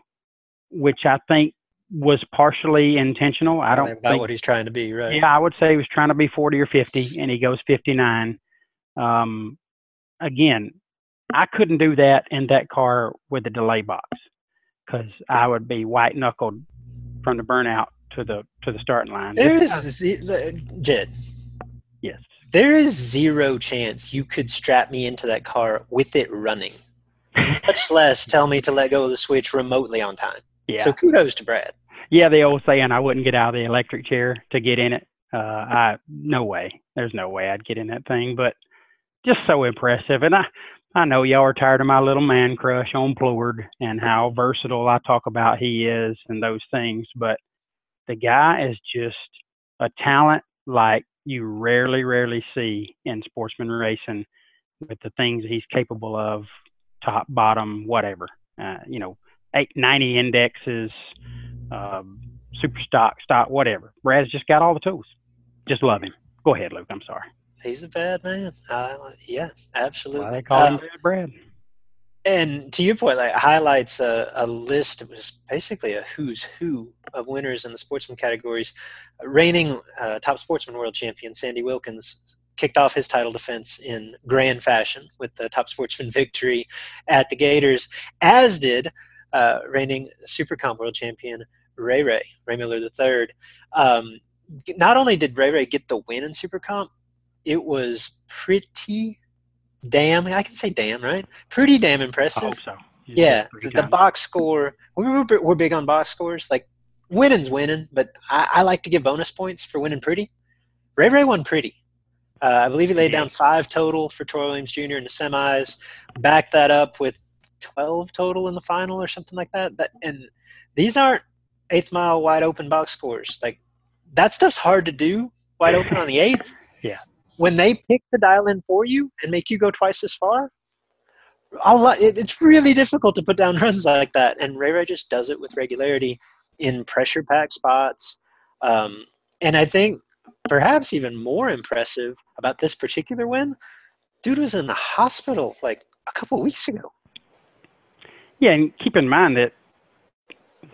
Speaker 3: which I think was partially intentional. I don't
Speaker 1: about think, what he's trying to be, right?
Speaker 3: Yeah, I would say he was trying to be 40 or 50, and he goes 59. Um, again, I couldn't do that in that car with the delay box because I would be white knuckled from the burnout to the to the starting line.
Speaker 1: There is Jed.
Speaker 3: Yes.
Speaker 1: There is zero chance you could strap me into that car with it running. Much less tell me to let go of the switch remotely on time. Yeah. So kudos to Brad.
Speaker 3: Yeah, the old saying, I wouldn't get out of the electric chair to get in it. Uh, I no way. There's no way I'd get in that thing. But just so impressive, and I I know y'all are tired of my little man crush on Plourd and how versatile I talk about he is and those things, but the guy is just a talent like you rarely, rarely see in sportsman racing with the things he's capable of, top, bottom, whatever. Uh, you know, eight, 90 indexes, um, super stock, stock, whatever. Brad's just got all the tools. Just love him. Go ahead, Luke. I'm sorry
Speaker 1: he's a bad man. Uh, yeah, absolutely.
Speaker 3: Why they call him uh, Bad Brad.
Speaker 1: And to your point, like highlights a, a list. It was basically a who's who of winners in the sportsman categories. Reigning uh, top sportsman world champion Sandy Wilkins kicked off his title defense in grand fashion with the top sportsman victory at the Gators, as did uh, reigning super comp world champion Ray Ray, Ray Miller III. Um, not only did Ray Ray get the win in Super Comp, it was pretty damn, I can say damn, right? Pretty damn impressive.
Speaker 3: I hope so.
Speaker 1: Yeah, the, the, box score. We're, we're big on box scores. Like winning's winning, but I, I, like to give bonus points for winning pretty. Ray Ray won pretty. Uh, I believe he laid down five total for Troy Williams Jr. in the semis. Back that up with twelve total in the final or something like that. That and these aren't eighth mile wide open box scores. Like that stuff's hard to do wide open on the eighth.
Speaker 3: Yeah.
Speaker 1: When they pick the dial in for you and make you go twice as far, it's really difficult to put down runs like that. And Ray Ray just does it with regularity in pressure pack spots. Um, and I think perhaps even more impressive about this particular win, dude was in the hospital like a couple weeks ago.
Speaker 3: Yeah, and keep in mind that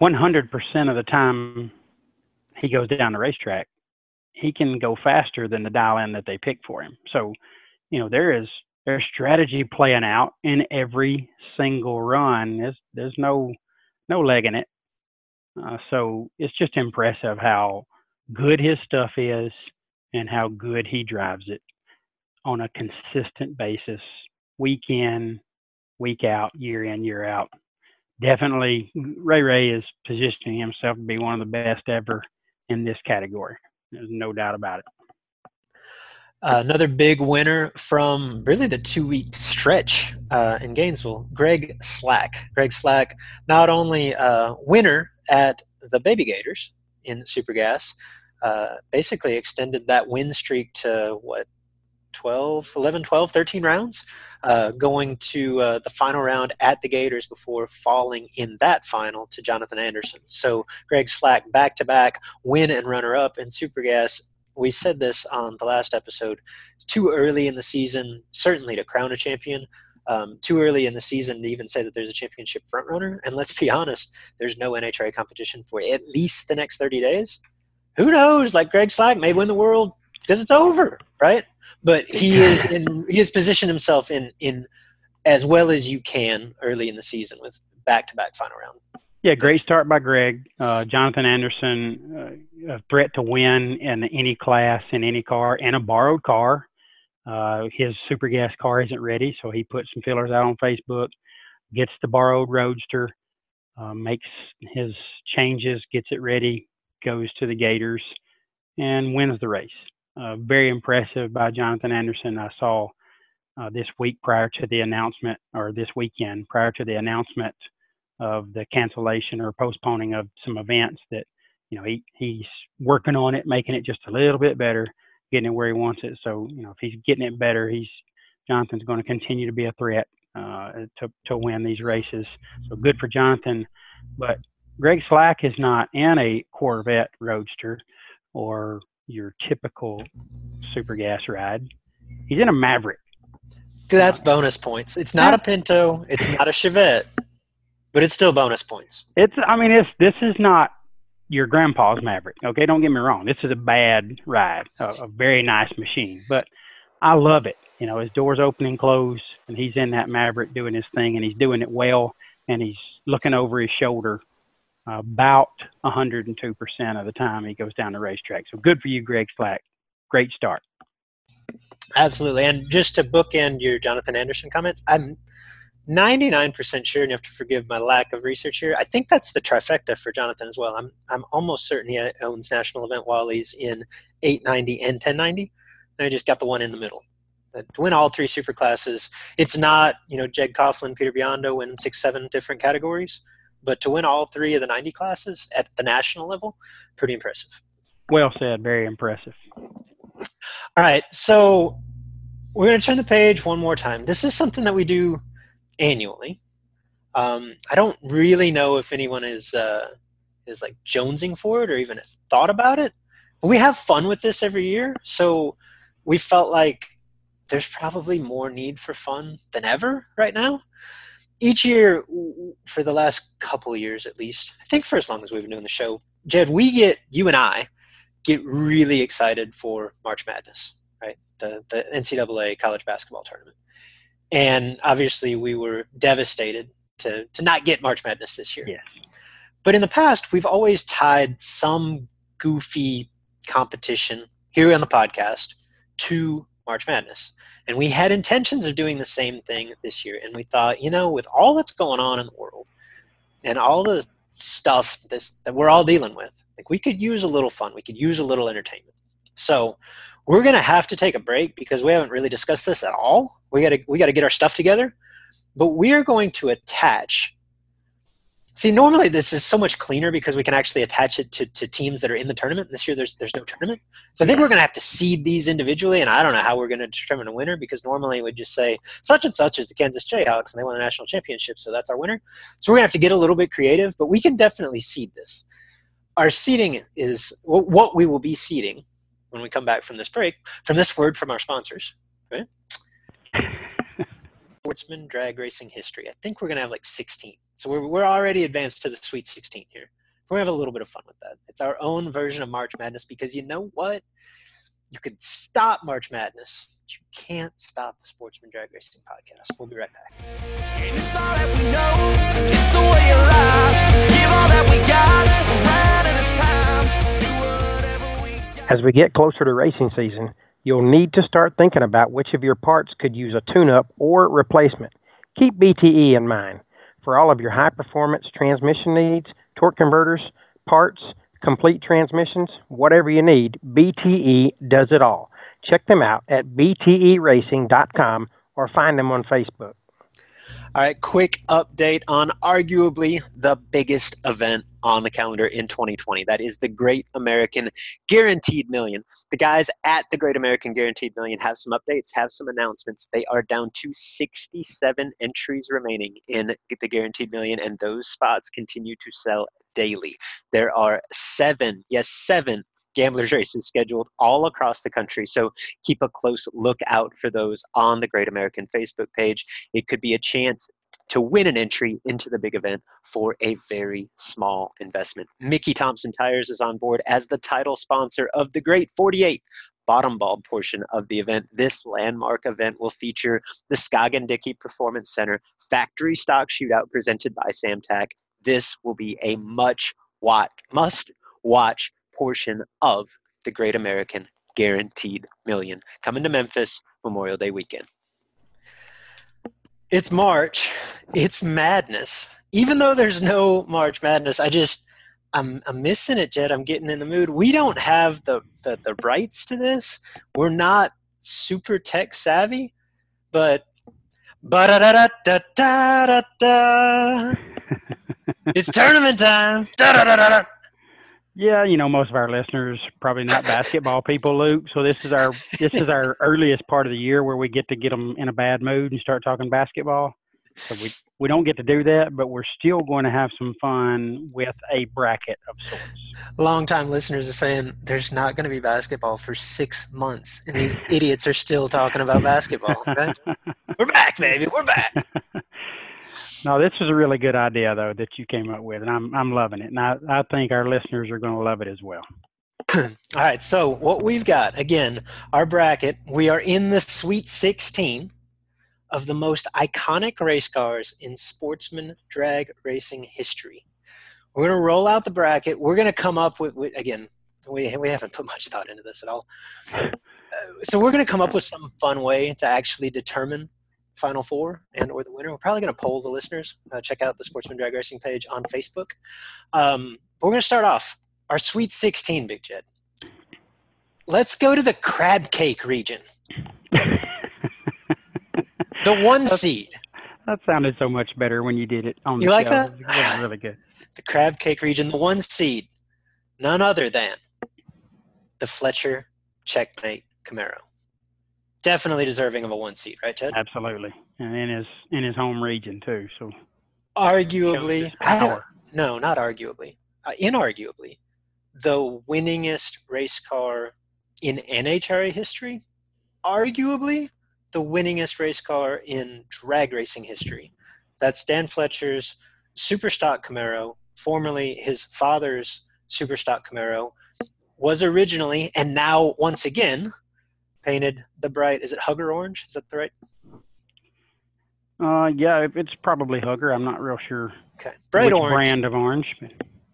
Speaker 3: 100% of the time he goes down the racetrack, he can go faster than the dial in that they pick for him. So, you know, there is there's strategy playing out in every single run. There's there's no no leg in it. Uh, so it's just impressive how good his stuff is and how good he drives it on a consistent basis, week in, week out, year in, year out. Definitely, Ray Ray is positioning himself to be one of the best ever in this category. There's no doubt about it.
Speaker 1: Uh, another big winner from really the two week stretch uh, in Gainesville, Greg Slack. Greg Slack, not only a winner at the Baby Gators in Super Gas, uh, basically extended that win streak to what 12 11 12 13 rounds uh, going to uh, the final round at the gators before falling in that final to jonathan anderson so greg slack back to back win and runner up in super gas we said this on the last episode. Too early in the season, certainly to crown a champion. Um, too early in the season to even say that there's a championship frontrunner. And let's be honest, there's no NHRA competition for at least the next 30 days. Who knows? Like Greg Slack may win the world because it's over, right? But he is in. He has positioned himself in in as well as you can early in the season with back to back final round
Speaker 3: yeah, great start by Greg. Uh, Jonathan Anderson, uh, a threat to win in any class, in any car, and a borrowed car. Uh, his super gas car isn't ready, so he put some fillers out on Facebook, gets the borrowed Roadster, uh, makes his changes, gets it ready, goes to the Gators, and wins the race. Uh, very impressive by Jonathan Anderson. I saw uh, this week prior to the announcement, or this weekend prior to the announcement of the cancellation or postponing of some events that you know he he's working on it, making it just a little bit better, getting it where he wants it. So you know if he's getting it better, he's Jonathan's going to continue to be a threat uh, to to win these races. So good for Jonathan, but Greg Slack is not in a Corvette Roadster or your typical super gas ride. He's in a Maverick.
Speaker 1: That's bonus points. It's not a Pinto. It's not a Chevette. But it's still bonus points.
Speaker 3: It's. I mean, it's. This is not your grandpa's Maverick. Okay, don't get me wrong. This is a bad ride, a, a very nice machine, but I love it. You know, his doors open and close, and he's in that Maverick doing his thing, and he's doing it well, and he's looking over his shoulder about 102% of the time he goes down the racetrack. So good for you, Greg Slack. Great start.
Speaker 1: Absolutely. And just to bookend your Jonathan Anderson comments, I'm 99% sure, and you have to forgive my lack of research here. I think that's the trifecta for Jonathan as well. I'm, I'm almost certain he owns National Event Wally's in 890 and 1090. And I just got the one in the middle. to win all three super classes, it's not, you know, Jeg Coughlin, Peter Biondo win six, seven different categories, but to win all three of the 90 classes at the national level, pretty impressive.
Speaker 3: Well said. Very impressive.
Speaker 1: All right. So we're going to turn the page one more time. This is something that we do annually. Um, I don't really know if anyone is uh, is like jonesing for it or even has thought about it. But we have fun with this every year, so we felt like there's probably more need for fun than ever right now. Each year, for the last couple years at least, I think for as long as we've been doing the show, Jed, we get you and I get really excited for March Madness, right? The the NCAA college basketball tournament and obviously we were devastated to to not get March Madness this year.
Speaker 3: Yeah.
Speaker 1: But in the past, we've always tied some goofy competition here on the podcast to March Madness. And we had intentions of doing the same thing this year. And we thought, you know, with all that's going on in the world and all the stuff this, that we're all dealing with, like we could use a little fun. We could use a little entertainment. So we're going to have to take a break because we haven't really discussed this at all. We got to we got to get our stuff together. But we are going to attach See, normally this is so much cleaner because we can actually attach it to, to teams that are in the tournament. This year, there's there's no tournament, so I think we're going to have to seed these individually, and I don't know how we're going to determine a winner because normally we would just say such and such is the Kansas Jayhawks and they won the national championship, so that's our winner. So we're going to have to get a little bit creative, but we can definitely seed this. Our seeding is what we will be seeding when we come back from this break from this word from our sponsors. Right? Sportsman drag racing history. I think we're going to have like 16. So we're, we're already advanced to the Sweet 16 here. We're going to have a little bit of fun with that. It's our own version of March Madness because you know what? You can stop March Madness, but you can't stop the Sportsman Drag Racing podcast. We'll be right back.
Speaker 4: As we get closer to racing season, you'll need to start thinking about which of your parts could use a tune up or replacement. Keep BTE in mind for all of your high performance transmission needs, torque converters, parts, complete transmissions, whatever you need, BTE does it all. Check them out at bteracing.com or find them on Facebook.
Speaker 1: All right, quick update on arguably the biggest event on the calendar in 2020. That is the Great American Guaranteed Million. The guys at the Great American Guaranteed Million have some updates, have some announcements. They are down to 67 entries remaining in the Guaranteed Million, and those spots continue to sell daily. There are seven, yes, seven gamblers races scheduled all across the country. So keep a close look out for those on the Great American Facebook page. It could be a chance to win an entry into the big event for a very small investment. Mickey Thompson Tires is on board as the title sponsor of the Great 48 bottom bulb portion of the event. This landmark event will feature the Scoggin Dickey Performance Center factory stock shootout presented by Samtac. This will be a much watch, must watch portion of the Great American Guaranteed Million coming to Memphis Memorial Day weekend. It's March. It's madness. Even though there's no March Madness, I just I'm I'm missing it, Jed. I'm getting in the mood. We don't have the the, the rights to this. We're not super tech savvy, but da da da da da. It's tournament time. Da da da da.
Speaker 3: Yeah, you know, most of our listeners probably not basketball people, Luke. So this is our this is our earliest part of the year where we get to get them in a bad mood and start talking basketball. So we we don't get to do that, but we're still going to have some fun with a bracket of sorts.
Speaker 1: Longtime listeners are saying there's not going to be basketball for six months, and these idiots are still talking about basketball. Right? we're back, baby. We're back.
Speaker 3: No, this is a really good idea though that you came up with, and I'm I'm loving it, and I, I think our listeners are going to love it as well.
Speaker 1: All right, so what we've got again, our bracket, we are in the Sweet 16 of the most iconic race cars in sportsman drag racing history. We're going to roll out the bracket. We're going to come up with, with again, we, we haven't put much thought into this at all. Uh, so we're going to come up with some fun way to actually determine Final Four and or the winner. We're probably going to poll the listeners. Uh, check out the Sportsman Drag Racing page on Facebook. Um, but we're going to start off our Sweet 16, Big Jed. Let's go to the crab cake region. the one
Speaker 3: That's,
Speaker 1: seed.
Speaker 3: That sounded so much better when you did it on the
Speaker 1: you like
Speaker 3: show.
Speaker 1: that?
Speaker 3: Really good.
Speaker 1: The crab cake region, the one seed, none other than the Fletcher Checkmate Camaro definitely deserving of a one seed, right, Ted?
Speaker 3: Absolutely, and in his in his home region too. So,
Speaker 1: arguably, no, not arguably, uh, inarguably, the winningest race car in NHRA history. Arguably, the winningest race car in drag racing history. That's Dan Fletcher's Superstock Camaro, formerly his father's Superstock Camaro, was originally and now once again painted the bright. Is it Hugger orange? Is that the right?
Speaker 3: Uh, yeah, it's probably Hugger. I'm not real sure.
Speaker 1: Okay, bright
Speaker 3: which
Speaker 1: orange
Speaker 3: brand of orange.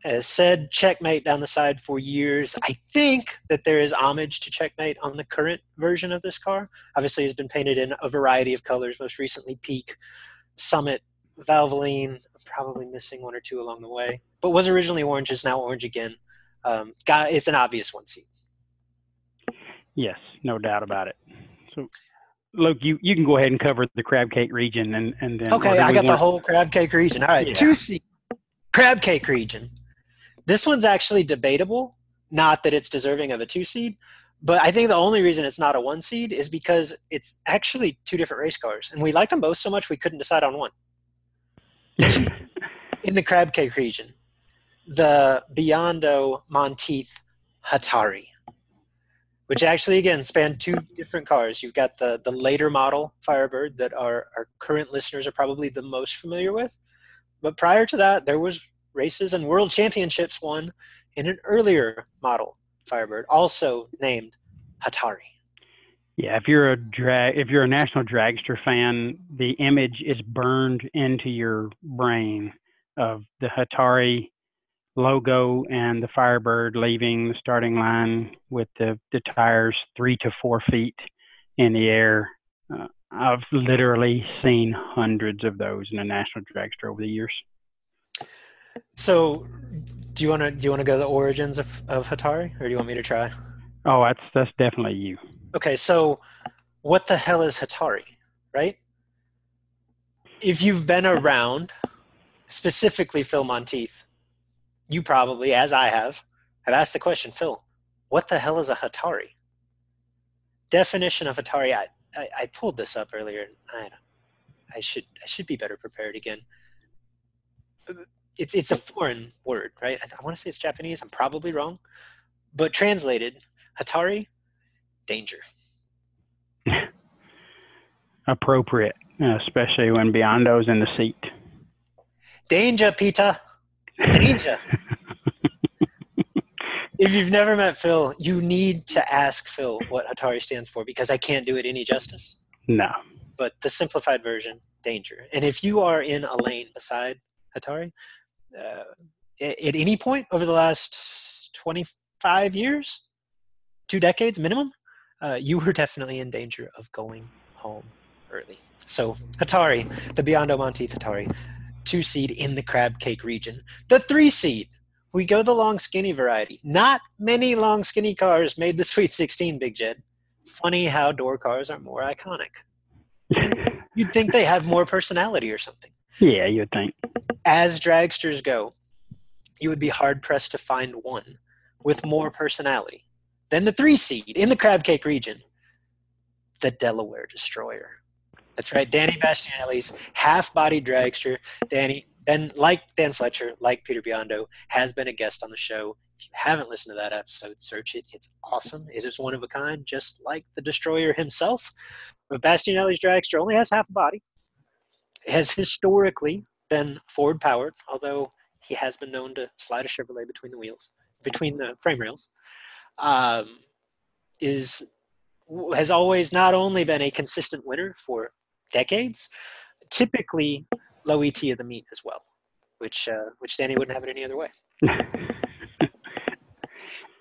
Speaker 1: uh, said checkmate down the side for years. I think that there is homage to checkmate on the current version of this car. Obviously, it's been painted in a variety of colors, most recently Peak, Summit, Valvoline. I'm probably missing one or two along the way, but was originally orange, is now orange again. Um, got, it's an obvious one seat.
Speaker 3: Yes, no doubt about it. So, look, you, you can go ahead and cover the crab cake region, and and then
Speaker 1: okay, I got the whole crab cake region. All right,
Speaker 3: Yeah.
Speaker 1: two seat crab cake region. This one's actually debatable. Not that it's deserving of a two seed, but I think the only reason it's not a one seed is because it's actually two different race cars, and we liked them both so much we couldn't decide on one. In the crab cake region, the Biondo Monteith Hatari, which actually again span two different cars. You've got the the later model Firebird that our, our current listeners are probably the most familiar with. But prior to that, there was races and world championships won in an earlier model Firebird, also named Hatari.
Speaker 3: Yeah, if you're a drag, if you're a national dragster fan, the image is burned into your brain of the Hatari logo and the Firebird leaving the starting line with the, the tires three to four feet in the air. Uh, I've literally seen hundreds of those in a national dragster over the years.
Speaker 1: So, do you want to do you want to go to the origins of, of Hatari, or do you want me to try?
Speaker 3: Oh, that's that's definitely you.
Speaker 1: Okay, so what the hell is Hatari, right? If you've been around, specifically Phil Monteith, you probably, as I have, have asked the question, Phil, what the hell is a Hatari? Definition of Hatari, I, I, I pulled this up earlier. And I, don't- I should I should be better prepared again. It's it's a foreign word, right? I, I want to say it's Japanese. I'm probably wrong, but translated, Hatari, danger.
Speaker 3: Appropriate, especially when Biondo's in the seat.
Speaker 1: Danger, Peter. Danger. if you've never met Phil, you need to ask Phil what Hatari stands for because I can't do it any justice.
Speaker 3: No.
Speaker 1: But the simplified version, danger. And if you are in a lane beside Hatari, uh, at, any point over the last 25 years, two decades minimum, uh, you were definitely in danger of going home early. So, Hatari, the Biondo Monteith Hatari, two seed in the crab cake region. The three seed, we go the long skinny variety. Not many long skinny cars made the Sweet 16, Big Jed. Funny how door cars are more iconic. You'd think they have more personality or something.
Speaker 3: Yeah, you would think.
Speaker 1: As dragsters go, you would be hard pressed to find one with more personality than the three seed in the crab cake region, the Delaware Destroyer. That's right, Danny Bastianelli's half body dragster. Danny, and like Dan Fletcher, like Peter Biondo, has been a guest on the show. If you haven't listened to that episode, search it. It's awesome. It is one of a kind, just like the Destroyer himself. But Bastianelli's dragster only has half a body. It has historically been forward powered, although he has been known to slide a Chevrolet between the wheels, between the frame rails. Um, is has always not only been a consistent winner for decades, typically low ET of the meat as well, which uh, which Danny wouldn't have it any other way.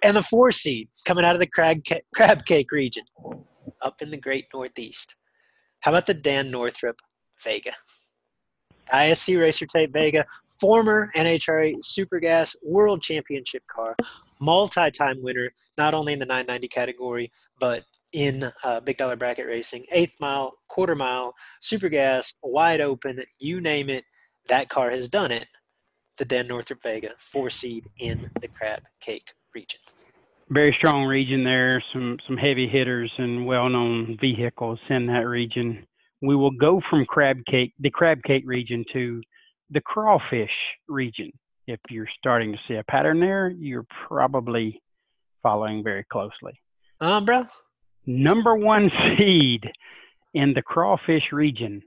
Speaker 1: And the four seed coming out of the crab, ca- crab cake region, up in the great Northeast. How about the Dan Northrop Vega? ISC Racer Tape Vega, former NHRA Supergas World Championship car, multi-time winner, not only in the 990 category, but in uh, big dollar bracket racing, eighth mile, quarter mile, super gas, wide open, you name it, that car has done it. The Dan Northrop Vega, four seed in the crab cake region.
Speaker 3: Very strong region there. Some some heavy hitters and well-known vehicles in that region. We will go from crab cake, the crab cake region, to the crawfish region. If you're starting to see a pattern there, you're probably following very closely.
Speaker 1: Um, bro,
Speaker 3: number one seed in the crawfish region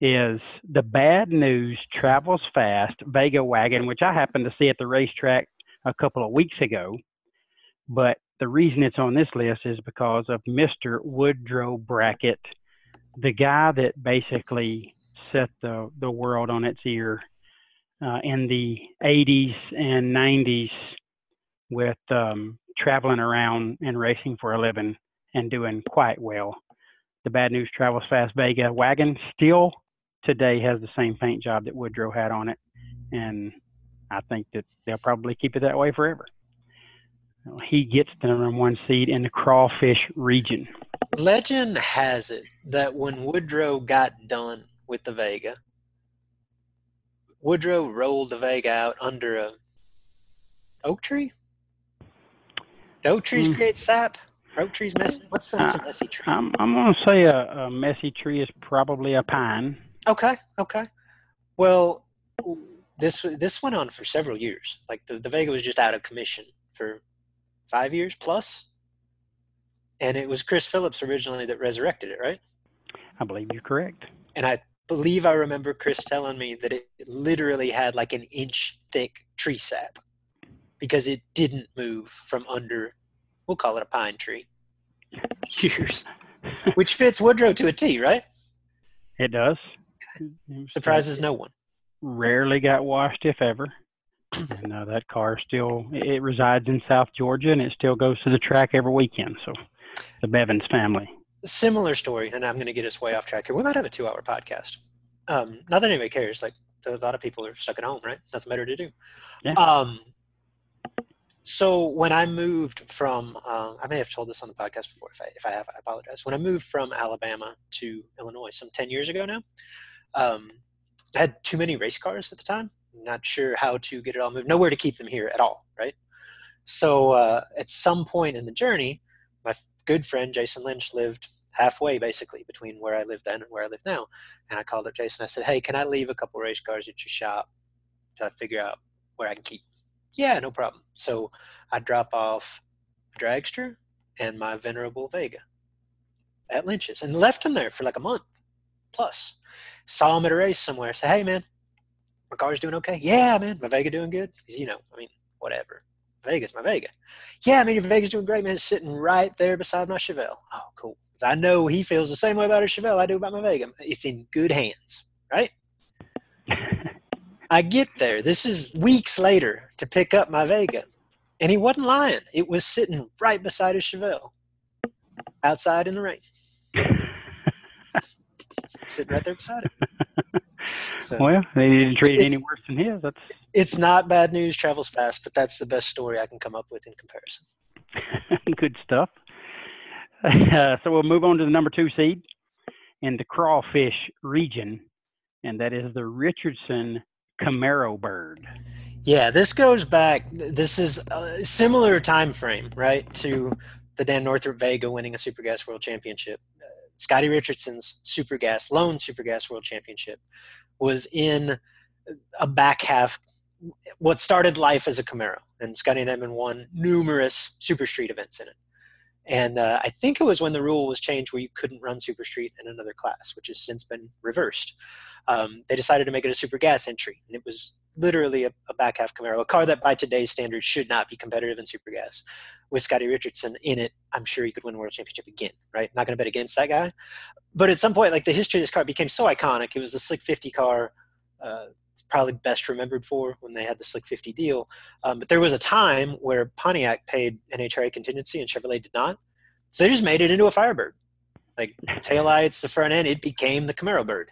Speaker 3: is the bad news travels fast Vega wagon, which I happened to see at the racetrack a couple of weeks ago. But the reason it's on this list is because of Mr. Woodrow Brackett, the guy that basically set the, the world on its ear uh, in the 80s and 90s with um, traveling around and racing for a living and doing quite well. The Bad News Travels Fast Vega wagon still today has the same paint job that Woodrow had on it, and I think that they'll probably keep it that way forever. He gets the number one seed in the crawfish region.
Speaker 1: Legend has it that when Woodrow got done with the Vega, Woodrow rolled the Vega out under a oak tree. Do oak trees
Speaker 3: Mm.
Speaker 1: create sap? Oak trees messy? What's, the, what's a
Speaker 3: Uh,
Speaker 1: messy tree?
Speaker 3: I'm, I'm going to say a, a messy tree is probably a pine.
Speaker 1: Okay, okay. Well, this this went on for several years. Like the, the Vega was just out of commission for five years plus, and it was Chris Phillips originally that resurrected it, right?
Speaker 3: I believe you're correct.
Speaker 1: And I believe I remember Chris telling me that it literally had like an inch thick tree sap because it didn't move from under, we'll call it a pine tree, years, which fits Woodrow to a T, right?
Speaker 3: It does.
Speaker 1: Surprises no one.
Speaker 3: Rarely got washed, if ever. and uh, that car still it resides in South Georgia, and it still goes to the track every weekend. So, the Bevins family.
Speaker 1: similar story, and I'm going to get us way off track here. We might have a two-hour podcast. Um, not that anybody cares. Like a lot of people are stuck at home, right? Nothing better to do.
Speaker 3: Yeah.
Speaker 1: Um, so when I moved from, uh, I may have told this on the podcast before. If I if I have, I apologize. When I moved from Alabama to Illinois, some ten years ago now, um, I had too many race cars at the time. Not sure how to get it all moved. Nowhere to keep them here at all, right? So uh, at some point in the journey, my good friend Jason Lynch lived halfway basically between where I lived then and where I live now. And I called up Jason. I said, Hey, can I leave a couple race cars at your shop to figure out where I can keep? Yeah, no problem. So I drop off dragster and my venerable Vega at Lynch's and left him there for like a month plus. Saw him at a race somewhere. Say, Hey man, my car's doing okay. Yeah, man, my Vega doing good. Because you know, I mean, whatever. Vega's my Vega. Yeah, I mean, your Vega's doing great, man. It's sitting right there beside my Chevelle. Oh, cool. I know he feels the same way about his Chevelle I do about my Vega. It's in good hands, right? I get there. This is weeks later to pick up my Vega. And he wasn't lying. It was sitting right beside his Chevelle outside in the rain, sitting right there beside it. So
Speaker 3: well, they didn't treat it any worse than his. That's
Speaker 1: it's not bad news, travels fast, but that's the best story I can come up with in comparison.
Speaker 3: good stuff. Uh, so we'll move on to the number two seed in the crawfish region, and that is the Richardson Camaro bird.
Speaker 1: Yeah, this goes back. This is a similar time frame, right, to the Dan Northrup Vega winning a Super Gas World Championship. Uh, Scotty Richardson's Super Gas lone Super Gas World Championship was in a back half. What started life as a Camaro, and Scotty and Edmund won numerous Super Street events in it. And uh, I think it was when the rule was changed where you couldn't run Super Street in another class, which has since been reversed. Um, they decided to make it a Super Gas entry, and it was literally a, a back half Camaro, a car that by today's standards should not be competitive in Super Gas. With Scotty Richardson in it, I'm sure he could win world championship again, right? Not going to bet against that guy. But at some point, like the history of this car became so iconic. It was the Slick 50 car, uh, probably best remembered for when they had the Slick 50 deal. Um, but there was a time where Pontiac paid NHRA contingency and Chevrolet did not. So they just made it into a Firebird. Like taillights, the front end, it became the Camaro Bird.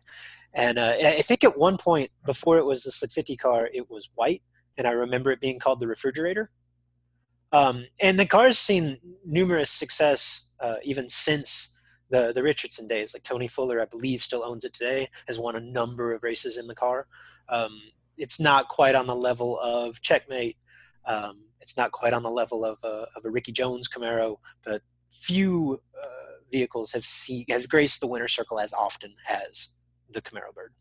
Speaker 1: And uh, I think at one point before it was the Slick 50 car, it was white, and I remember it being called the refrigerator. Um, and the car's seen numerous success uh, even since the the Richardson days. Like Tony Fuller, I believe, still owns it today. Has won a number of races in the car. Um, it's not quite on the level of Checkmate. Um, it's not quite on the level of a, of a Ricky Jones Camaro, but few uh, vehicles have seen have graced the winner circle as often as the Camaro Bird.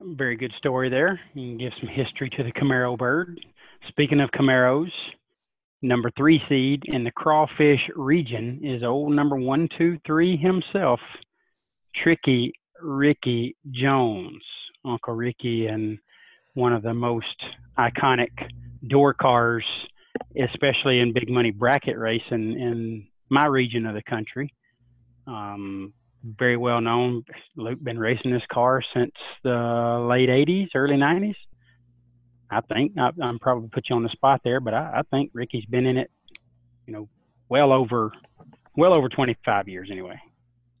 Speaker 3: Very good story there. You can give some history to the Camaro bird. Speaking of Camaros, number three seed in the crawfish region is old number one, two, three himself, Tricky Ricky Jones. Uncle Ricky and one of the most iconic door cars, especially in big money bracket racing in my region of the country. Um, very well known. Luke been racing this car since the late '80s, early '90s. I think I, am probably put you on the spot there, but I, I think Ricky's been in it, you know, well over, well over 25 years anyway.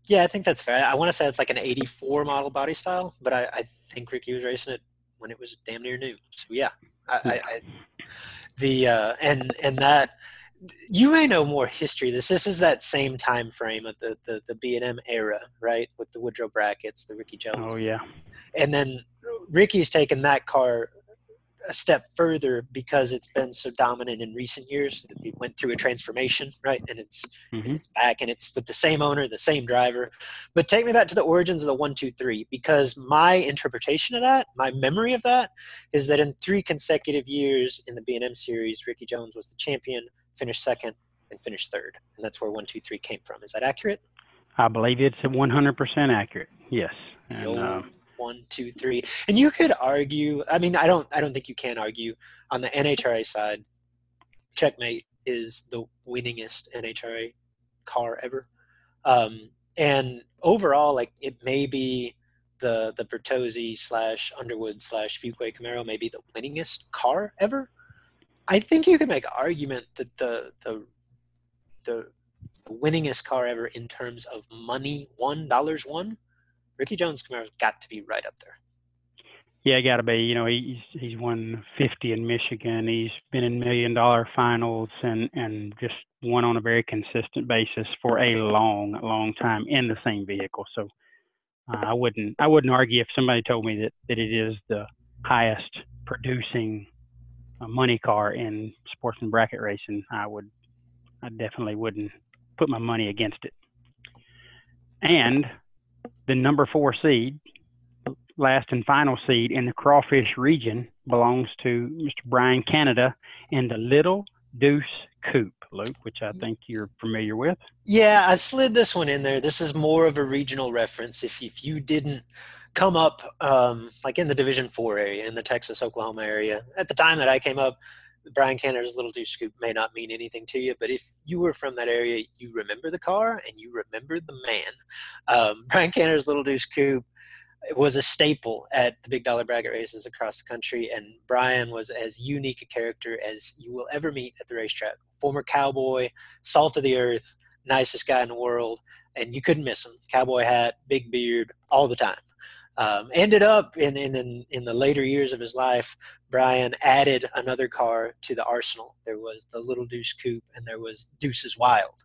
Speaker 1: Yeah, I think that's fair. I want to say it's like an '84 model body style, but I, I think Ricky was racing it when it was damn near new. So yeah, I, I, I the uh, and and that you may know more history. This this is that same time frame of the the the B and M era, right? With the Woodrow brackets, the Ricky Jones.
Speaker 3: Oh yeah.
Speaker 1: And then Ricky's taken that car a step further because it's been so dominant in recent years. It went through a transformation, right? And it's, mm-hmm. it's back and it's with the same owner, the same driver. But take me back to the origins of the one, two, three, because my interpretation of that, my memory of that, is that in three consecutive years in the B and M series, Ricky Jones was the champion, finished second, and finished third, and that's where one, two, three came from. Is that accurate?
Speaker 3: I believe it's 100% accurate. Yes. And,
Speaker 1: one, two, three. And you could argue. I mean, I don't. I don't think you can argue on the NHRA side. Checkmate is the winningest NHRA car ever. Um, and overall, like it may be the the Bertozzi slash Underwood slash Fuquay Camaro may be the winningest car ever. I think you could make argument that the the the winningest car ever in terms of money one dollars won Ricky Jones Camaro's got to be right up there.
Speaker 3: Yeah, got to be. You know, he's he's won 50 in Michigan. He's been in million dollar finals and and just won on a very consistent basis for a long, long time in the same vehicle. So uh, I wouldn't I wouldn't argue if somebody told me that that it is the highest producing uh, money car in sportsman bracket racing. I would I definitely wouldn't put my money against it. And the number four seed, last and final seed in the crawfish region, belongs to Mr. Brian Canada and the Little Deuce Coupe, Luke, which I think you're familiar with.
Speaker 1: Yeah, I slid this one in there. This is more of a regional reference. If if you didn't come up um, like in the Division Four area, in the Texas Oklahoma area, at the time that I came up, Brian Canada's Little Deuce Coupe may not mean anything to you, but if you were from that area, you remember the car and you remember the man. Um, Brian Canada's Little Deuce Coupe was a staple at the big dollar bracket races across the country, and Brian was as unique a character as you will ever meet at the racetrack. Former cowboy, salt of the earth, nicest guy in the world, and you couldn't miss him. Cowboy hat, big beard, all the time. Um, ended up in, in, in, in the later years of his life, Brian added another car to the arsenal. There was the Little Deuce Coupe and there was Deuce's Wild,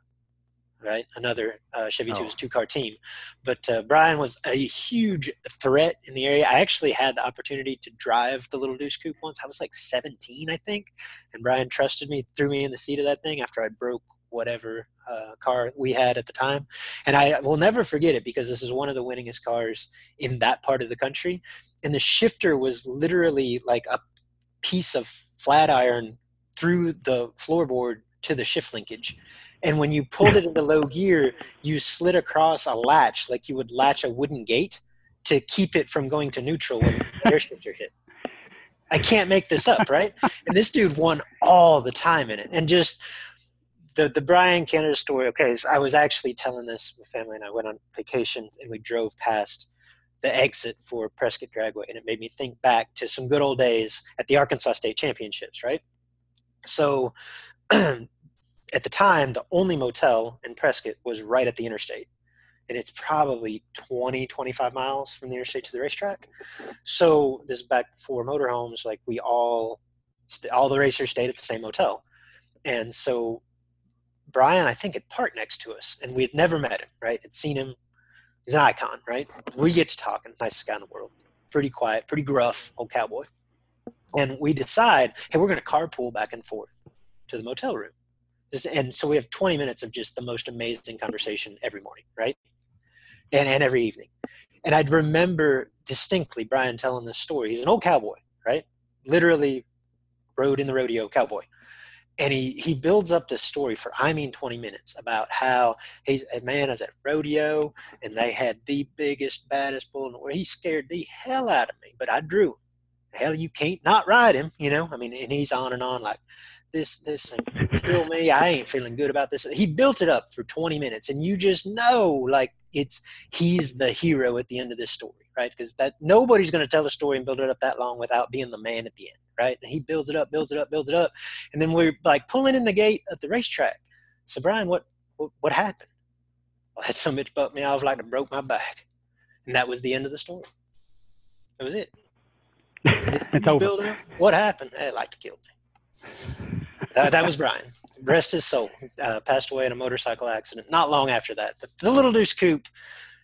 Speaker 1: right? Another uh, Chevy oh. two car team. But uh, Brian was a huge threat in the area. I actually had the opportunity to drive the Little Deuce Coupe once. I was like 17, I think. And Brian trusted me, threw me in the seat of that thing after I broke whatever uh, car we had at the time. And I will never forget it because this is one of the winningest cars in that part of the country. And the shifter was literally like a piece of flat iron through the floorboard to the shift linkage. And when you pulled it into low gear, you slid across a latch like you would latch a wooden gate to keep it from going to neutral when the air shifter hit. I can't make this up, right? And this dude won all the time in it. And just the the Brian Canada story. Okay, so I was actually telling this. My family and I went on vacation, and we drove past the exit for Prescott Dragway, and it made me think back to some good old days at the Arkansas State Championships. Right. So, at the time, the only motel in Prescott was right at the interstate, and it's probably 20, 25 miles from the interstate to the racetrack. So this is back before motorhomes. Like we all, all the racers stayed at the same hotel and so Brian, I think, had parked next to us, and we had never met him, right? Had seen him. He's an icon, right? We get to talking, nicest guy in the world. Pretty quiet, pretty gruff, old cowboy. And we decide, hey, we're going to carpool back and forth to the motel room. And so we have 20 minutes of just the most amazing conversation every morning, right? And, and every evening. And I'd remember distinctly Brian telling this story. He's an old cowboy, right? Literally rode in the rodeo cowboy and he he builds up this story for I mean 20 minutes about how he's a man is at rodeo and they had the biggest baddest bull in the world. He scared the hell out of me, but I drew, hell, you can't not ride him, you know. I mean, and he's on and on like this, this, and kill me. I ain't feeling good about this. He built it up for 20 minutes, and you just know like it's he's the hero at the end of this story, right? Because that nobody's going to tell a story and build it up that long without being the man at the end, right? And he builds it up, builds it up, builds it up, and then we're like pulling in the gate at the racetrack. So Brian, what what, what happened? Well, that some bitch bucked me off like it broke my back, and that was the end of the story. That was it.
Speaker 3: it's over.
Speaker 1: What happened? They like to kill me. That, that was Brian. Rest his soul. Uh, passed away in a motorcycle accident not long after that. But the Little Deuce Coupe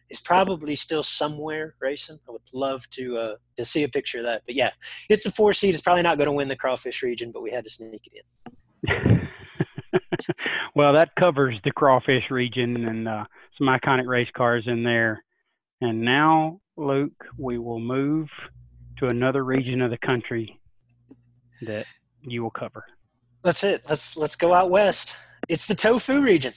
Speaker 1: is probably still somewhere racing. I would love to uh, to see a picture of that. But yeah, it's a four seat. It's probably not going to win the crawfish region, but we had to sneak it in.
Speaker 3: well, that covers the crawfish region and uh, some iconic race cars in there. And now, Luke, we will move to another region of the country that you will cover.
Speaker 1: That's it. Let's let's go out west. It's the tofu region.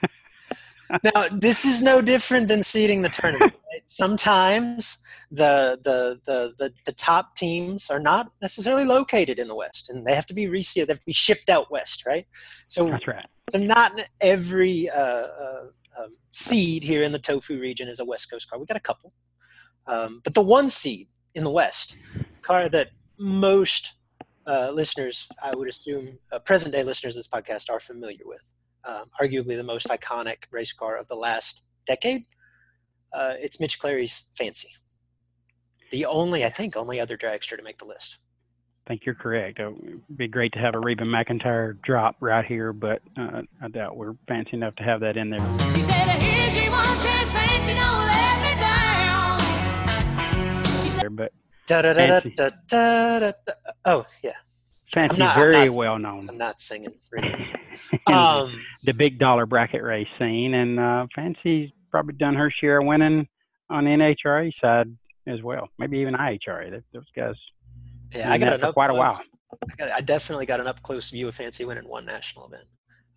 Speaker 1: now, this is no different than seeding the tournament. Right? Sometimes the, the the the the top teams are not necessarily located in the west, and they have to be reseeded. They have to be shipped out west, right?
Speaker 3: So that's right.
Speaker 1: So not every uh, uh, um, seed here in the tofu region is a West Coast car. We got a couple, um, but the one seed in the West, car that most uh, listeners, I would assume, uh, present day listeners of this podcast are familiar with. Um, arguably the most iconic race car of the last decade. Uh, it's Mitch Clary's Fancy. The only, I think, only other dragster to make the list.
Speaker 3: I think you're correct. It would be great to have a Reba McEntire drop right here, but uh, I doubt we're fancy enough to have that in there. She said, Here's your one chance, fancy, don't let me down. She said, but Da, da, da, da, da, da,
Speaker 1: Oh, yeah.
Speaker 3: Fancy, not, very not, well known.
Speaker 1: I'm not singing. um,
Speaker 3: the big dollar bracket race scene, and uh, Fancy's probably done her share of winning on the NHRA side as well. Maybe even IHRA. Those guys.
Speaker 1: Yeah, I got an
Speaker 3: up quite close, a while.
Speaker 1: I, got, I, definitely got an up close view of Fancy winning one national event.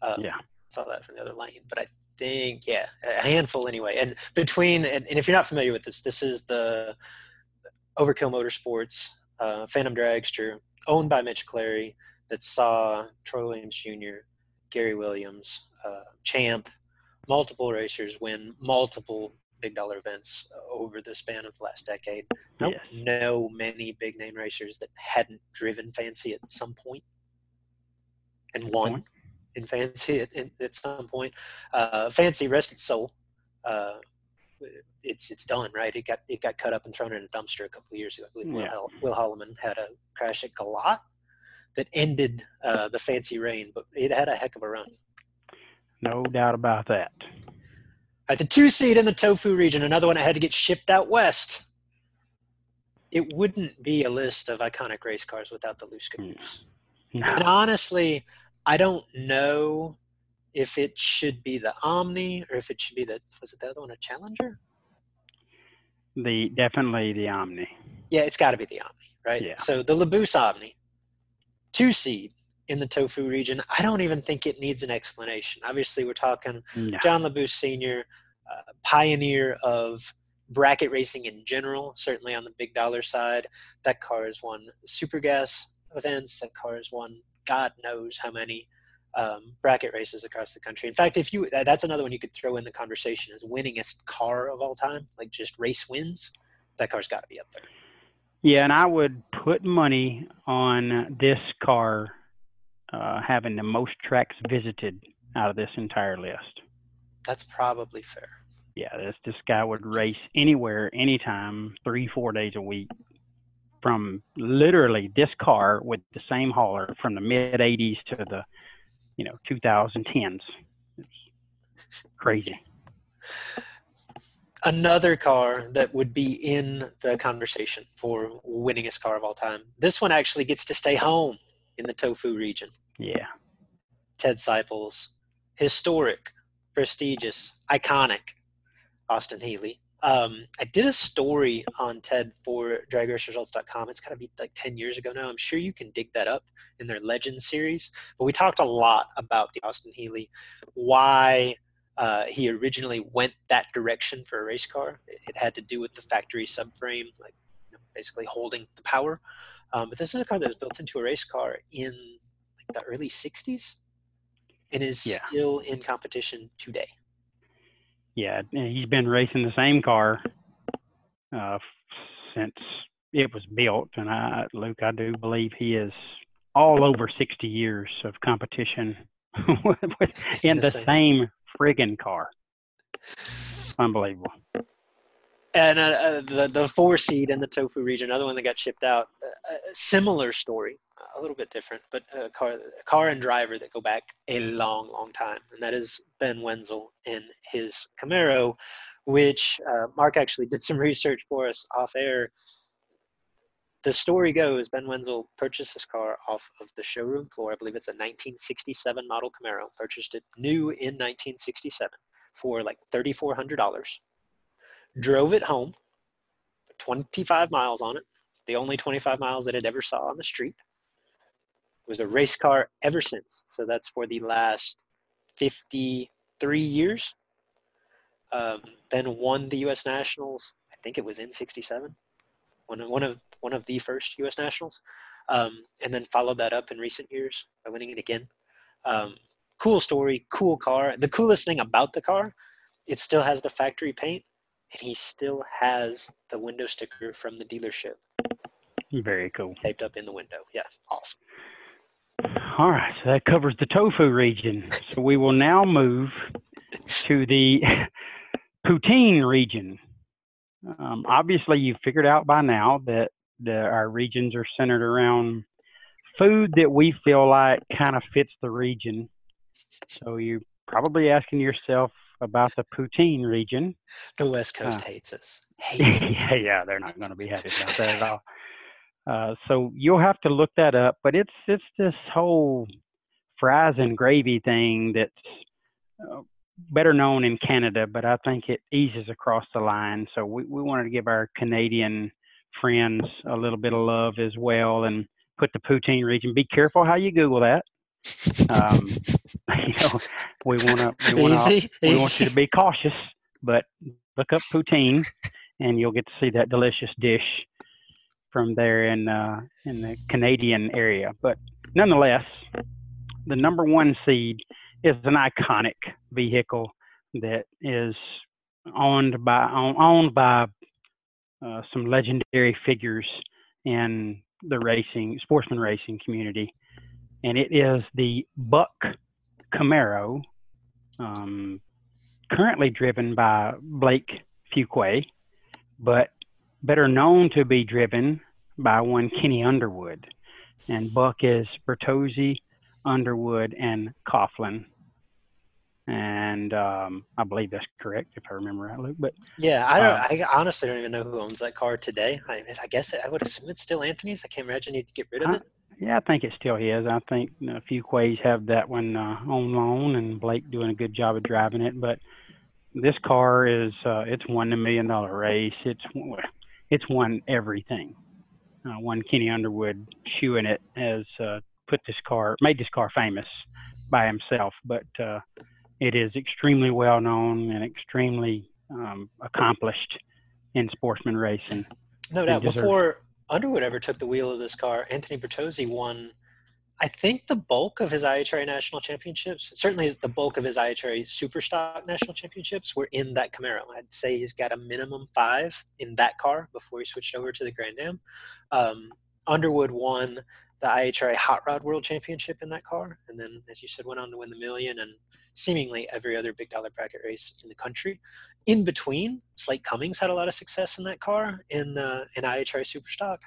Speaker 3: Um, yeah,
Speaker 1: saw that from the other lane, but I think yeah, a handful anyway. And between and, and if you're not familiar with this, this is the Overkill Motorsports, uh, Phantom Dragster, owned by Mitch Clary, that saw Troy Williams Jr., Gary Williams, uh, Champ, multiple racers win multiple big dollar events over the span of the last decade. I don't yes. know many big name racers that hadn't driven Fancy at some point and won in Fancy at, at some point. Uh, Fancy, rested soul, uh, it's it's done, right? It got it got cut up and thrown in a dumpster a couple of years ago. I believe yeah. Will, Will Holloman had a crash at Galot that ended uh, the fancy reign, but it had a heck of a run.
Speaker 3: No doubt about that.
Speaker 1: At the two seed in the tofu region, another one that had to get shipped out west. It wouldn't be a list of iconic race cars without the loose caboose. No. And honestly, I don't know if it should be the Omni or if it should be the was it the other one a Challenger?
Speaker 3: The definitely the Omni.
Speaker 1: Yeah, it's got to be the Omni, right?
Speaker 3: Yeah.
Speaker 1: So the Labbous Omni, two seed in the Tofu region. I don't even think it needs an explanation. Obviously, we're talking no. John Labbous Senior, uh, pioneer of bracket racing in general. Certainly on the big dollar side, that car has won super gas events. That car has won God knows how many um, bracket races across the country. In fact, if you that's another one you could throw in the conversation as winningest car of all time, like just race wins. That car's got to be up there.
Speaker 3: Yeah, and I would put money on this car uh, having the most tracks visited out of this entire list.
Speaker 1: That's probably fair.
Speaker 3: Yeah, this this guy would race anywhere, anytime, three, four days a week. From literally this car with the same hauler from the mid '80s to the you know 2010s. It's crazy.
Speaker 1: Another car that would be in the conversation for winningest car of all time. This one actually gets to stay home in the Tofu region.
Speaker 3: Yeah.
Speaker 1: Ted Seipels, historic, prestigious, iconic Austin Healey. Um, I did a story on TED for DragRaceResults.com. It's got to be like 10 years ago now. I'm sure you can dig that up in their Legend series. But we talked a lot about the Austin Healey, why uh, he originally went that direction for a race car. It, it, had to do with the factory subframe, like you know, basically holding the power. Um, but this is a car that was built into a race car in like the early 60s and is
Speaker 3: Yeah.
Speaker 1: still in competition today.
Speaker 3: Yeah, he's been racing the same car uh, since it was built, and I, Luke, I do believe he is all over 60 years of competition with- in the same friggin' car. Unbelievable.
Speaker 1: And uh, uh, the the four seed in the tofu region, another one that got shipped out. Uh, similar story, a little bit different, but a car, a car and driver that go back a long, long time, and that is Ben Wenzel and his Camaro, which uh, Mark actually did some research for us off air. The story goes Ben Wenzel purchased this car off of the showroom floor. I believe it's a 1967 model Camaro. Purchased it new in 1967 for like $3,400 drove it home, 25 miles on it, the only 25 miles that it ever saw on the street. Was a race car ever since. So that's for the last 53 years. Um, ben won the U.S. Nationals. I think it was in '67, one of one of one of the first U.S. Nationals, um, and then followed that up in recent years by winning it again. Um, cool story, cool car. The coolest thing about the car, it still has the factory paint, and he still has the window sticker from the dealership
Speaker 3: Very cool.
Speaker 1: taped up in the window. Yeah, awesome.
Speaker 3: All right, so that covers the tofu region. So we will now move to the poutine region. Um, obviously, you've figured out by now that the, our regions are centered around food that we feel like kind of fits the region. So you're probably asking yourself about the poutine region.
Speaker 1: The West Coast
Speaker 3: Huh.
Speaker 1: hates us. Hates
Speaker 3: yeah, yeah, they're not going to be happy about that at all. Uh, so you'll have to look that up. But it's it's this whole fries and gravy thing that's uh, better known in Canada, but I think it eases across the line. So we, we wanted to give our Canadian friends a little bit of love as well and put the poutine region. Be careful how you Google that. Um, you know, we want to we want to
Speaker 1: Easy,
Speaker 3: we want you to be cautious, but look up poutine, and you'll get to see that delicious dish from there in uh, in the Canadian area. But nonetheless, the number one seed is an iconic vehicle that is owned by owned by uh, some legendary figures in the racing sportsman racing community, and it is the Buck Camaro, um, currently driven by Blake Fuquay, but better known to be driven by one Kenny Underwood. And Buck is Bertozzi, Underwood, and Coughlin. And um, I believe that's correct if I remember right, Luke. But
Speaker 1: Yeah, I don't.
Speaker 3: Um,
Speaker 1: I honestly don't even know who owns that car today. I, I guess I would assume it's still Anthony's. I can't imagine he'd get rid of
Speaker 3: I-
Speaker 1: it.
Speaker 3: yeah, I think it still is. I think a Fuquays have that one uh, on loan, and Blake doing a good job of driving it. But this car is uh, it's won the million dollar race. It's it's won everything. Uh, one Kenny Underwood shoeing it has uh, put this car made this car famous by himself, but uh, it is extremely well known and extremely um, accomplished in sportsman racing.
Speaker 1: No doubt. Before Underwood ever took the wheel of this car, Anthony Bertozzi won, I think, the bulk of his IHRA national championships. Certainly, the bulk of his IHRA Superstock national championships were in that Camaro. I'd say he's got a minimum five in that car before he switched over to the Grand Am. Um, Underwood won the IHRA Hot Rod World Championship in that car, and then, as you said, went on to win the million and seemingly every other big dollar bracket race in the country in between, Slate Cummings had a lot of success in that car in uh, in IHRA Superstock.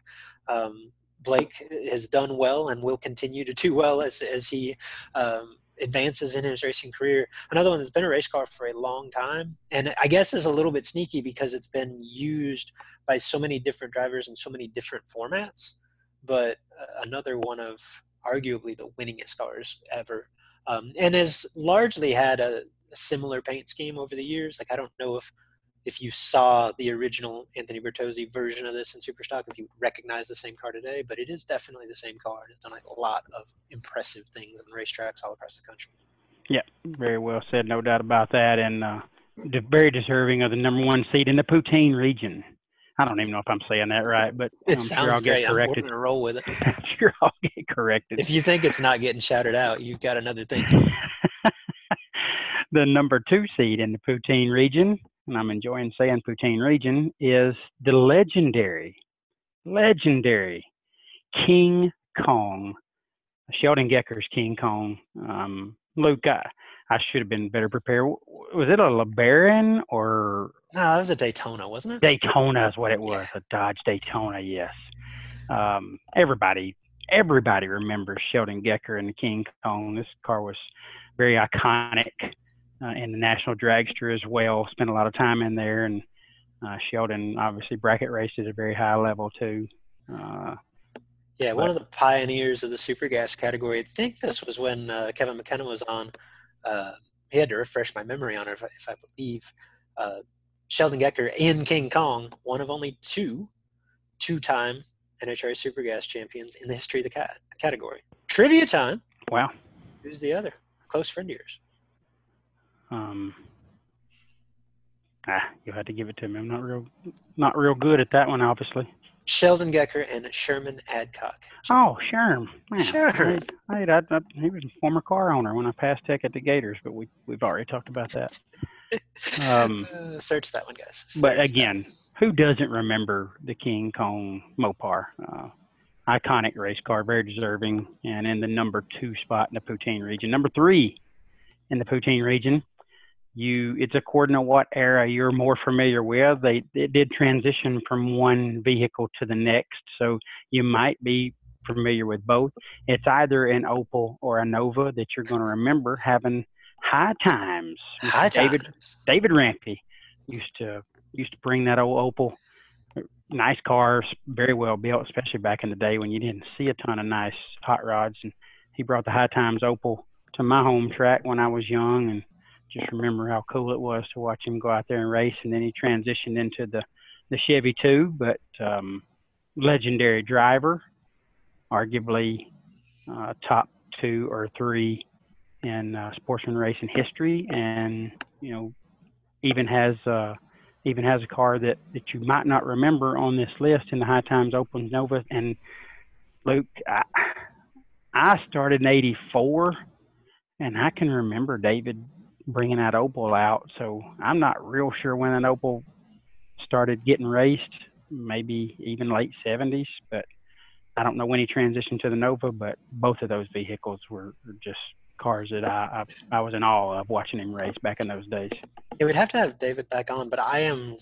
Speaker 1: Um, Blake has done well and will continue to do well as as he um, advances in his racing career. Another one that's been a race car for a long time, and I guess is a little bit sneaky because it's been used by so many different drivers in so many different formats. But uh, another one of arguably the winningest cars ever, um, and has largely had a, a similar paint scheme over the years. Like I don't know if if you saw the original Anthony Bertozzi version of this in Superstock, if you recognize the same car today, but it is definitely the same car and it's done a lot of impressive things on racetracks all across the country.
Speaker 3: Yeah, very well said, no doubt about that, and uh, very deserving of the number one seed in the poutine region. I don't even know if I'm saying that right, but
Speaker 1: It
Speaker 3: I'm
Speaker 1: sounds
Speaker 3: sure I'll
Speaker 1: great.
Speaker 3: get
Speaker 1: I'm
Speaker 3: corrected.
Speaker 1: going to roll with it.
Speaker 3: I'm sure I'll get corrected.
Speaker 1: If you think it's not getting shouted out, you've got another thing.
Speaker 3: the number two seed in the Poutine region, and I'm enjoying saying Poutine region, is the legendary, legendary King Kong. Sheldon Gecker's King Kong. Um, Luke, I, I should have been better prepared. Was it a LeBaron or
Speaker 1: No, that was a Daytona, wasn't it?
Speaker 3: Daytona? Is what it was. A Dodge Daytona. Yes. Um, everybody, everybody remembers Sheldon Gecker and the King Kong. This car was very iconic uh, in the National Dragster as well. Spent a lot of time in there, and uh, Sheldon obviously bracket raced at a very high level too. Uh,
Speaker 1: Yeah, one of the pioneers of the super gas category. I think this was when uh, Kevin McKenna was on. Uh, he had to refresh my memory on it, if I, if I believe. Uh, Sheldon Gecker in King Kong, one of only two two-time NHRA super gas champions in the history of the cat- category. Trivia time.
Speaker 3: wow.
Speaker 1: Who's the other? Close friend of yours.
Speaker 3: Um, ah, you had to give it to me. I'm not real, not real good at that one, obviously.
Speaker 1: Sheldon Gecker and Sherman Adcock.
Speaker 3: Oh, Sherm. Man,
Speaker 1: Sherm.
Speaker 3: I, I, I, he was a former car owner when I passed tech at the Gators, but we we've already talked about that. Um,
Speaker 1: Uh, search that one, guys.
Speaker 3: but
Speaker 1: Search that
Speaker 3: again, who doesn't remember the King Kong Mopar? Uh, iconic race car, very deserving, and in the number two spot in the Poutine region. Number three in the Poutine region. You, it's according to what era you're more familiar with. They it did transition from one vehicle to the next, so you might be familiar with both. It's either an Opel or a Nova that you're going to remember having high times.
Speaker 1: High
Speaker 3: David
Speaker 1: times.
Speaker 3: David Rampy used to used to bring that old Opel. Nice cars, very well built, especially back in the day when you didn't see a ton of nice hot rods. And he brought the High Times Opel to my home track when I was young, and just remember how cool it was to watch him go out there and race. And then he transitioned into the the Chevy too, but um, legendary driver, arguably uh, top two or three in uh, sportsman racing history, and you know even has uh, even has a car that that you might not remember on this list in the High Times Opel Nova. And Luke, I, I started in '84, and I can remember David bringing that Opel out. So I'm not real sure when an Opel started getting raced. Maybe even late '70s, but I don't know when he transitioned to the Nova. But both of those vehicles were, just cars that I, I I was in awe of watching him race back in those days.
Speaker 1: Yeah, we'd have to have David back on, but I am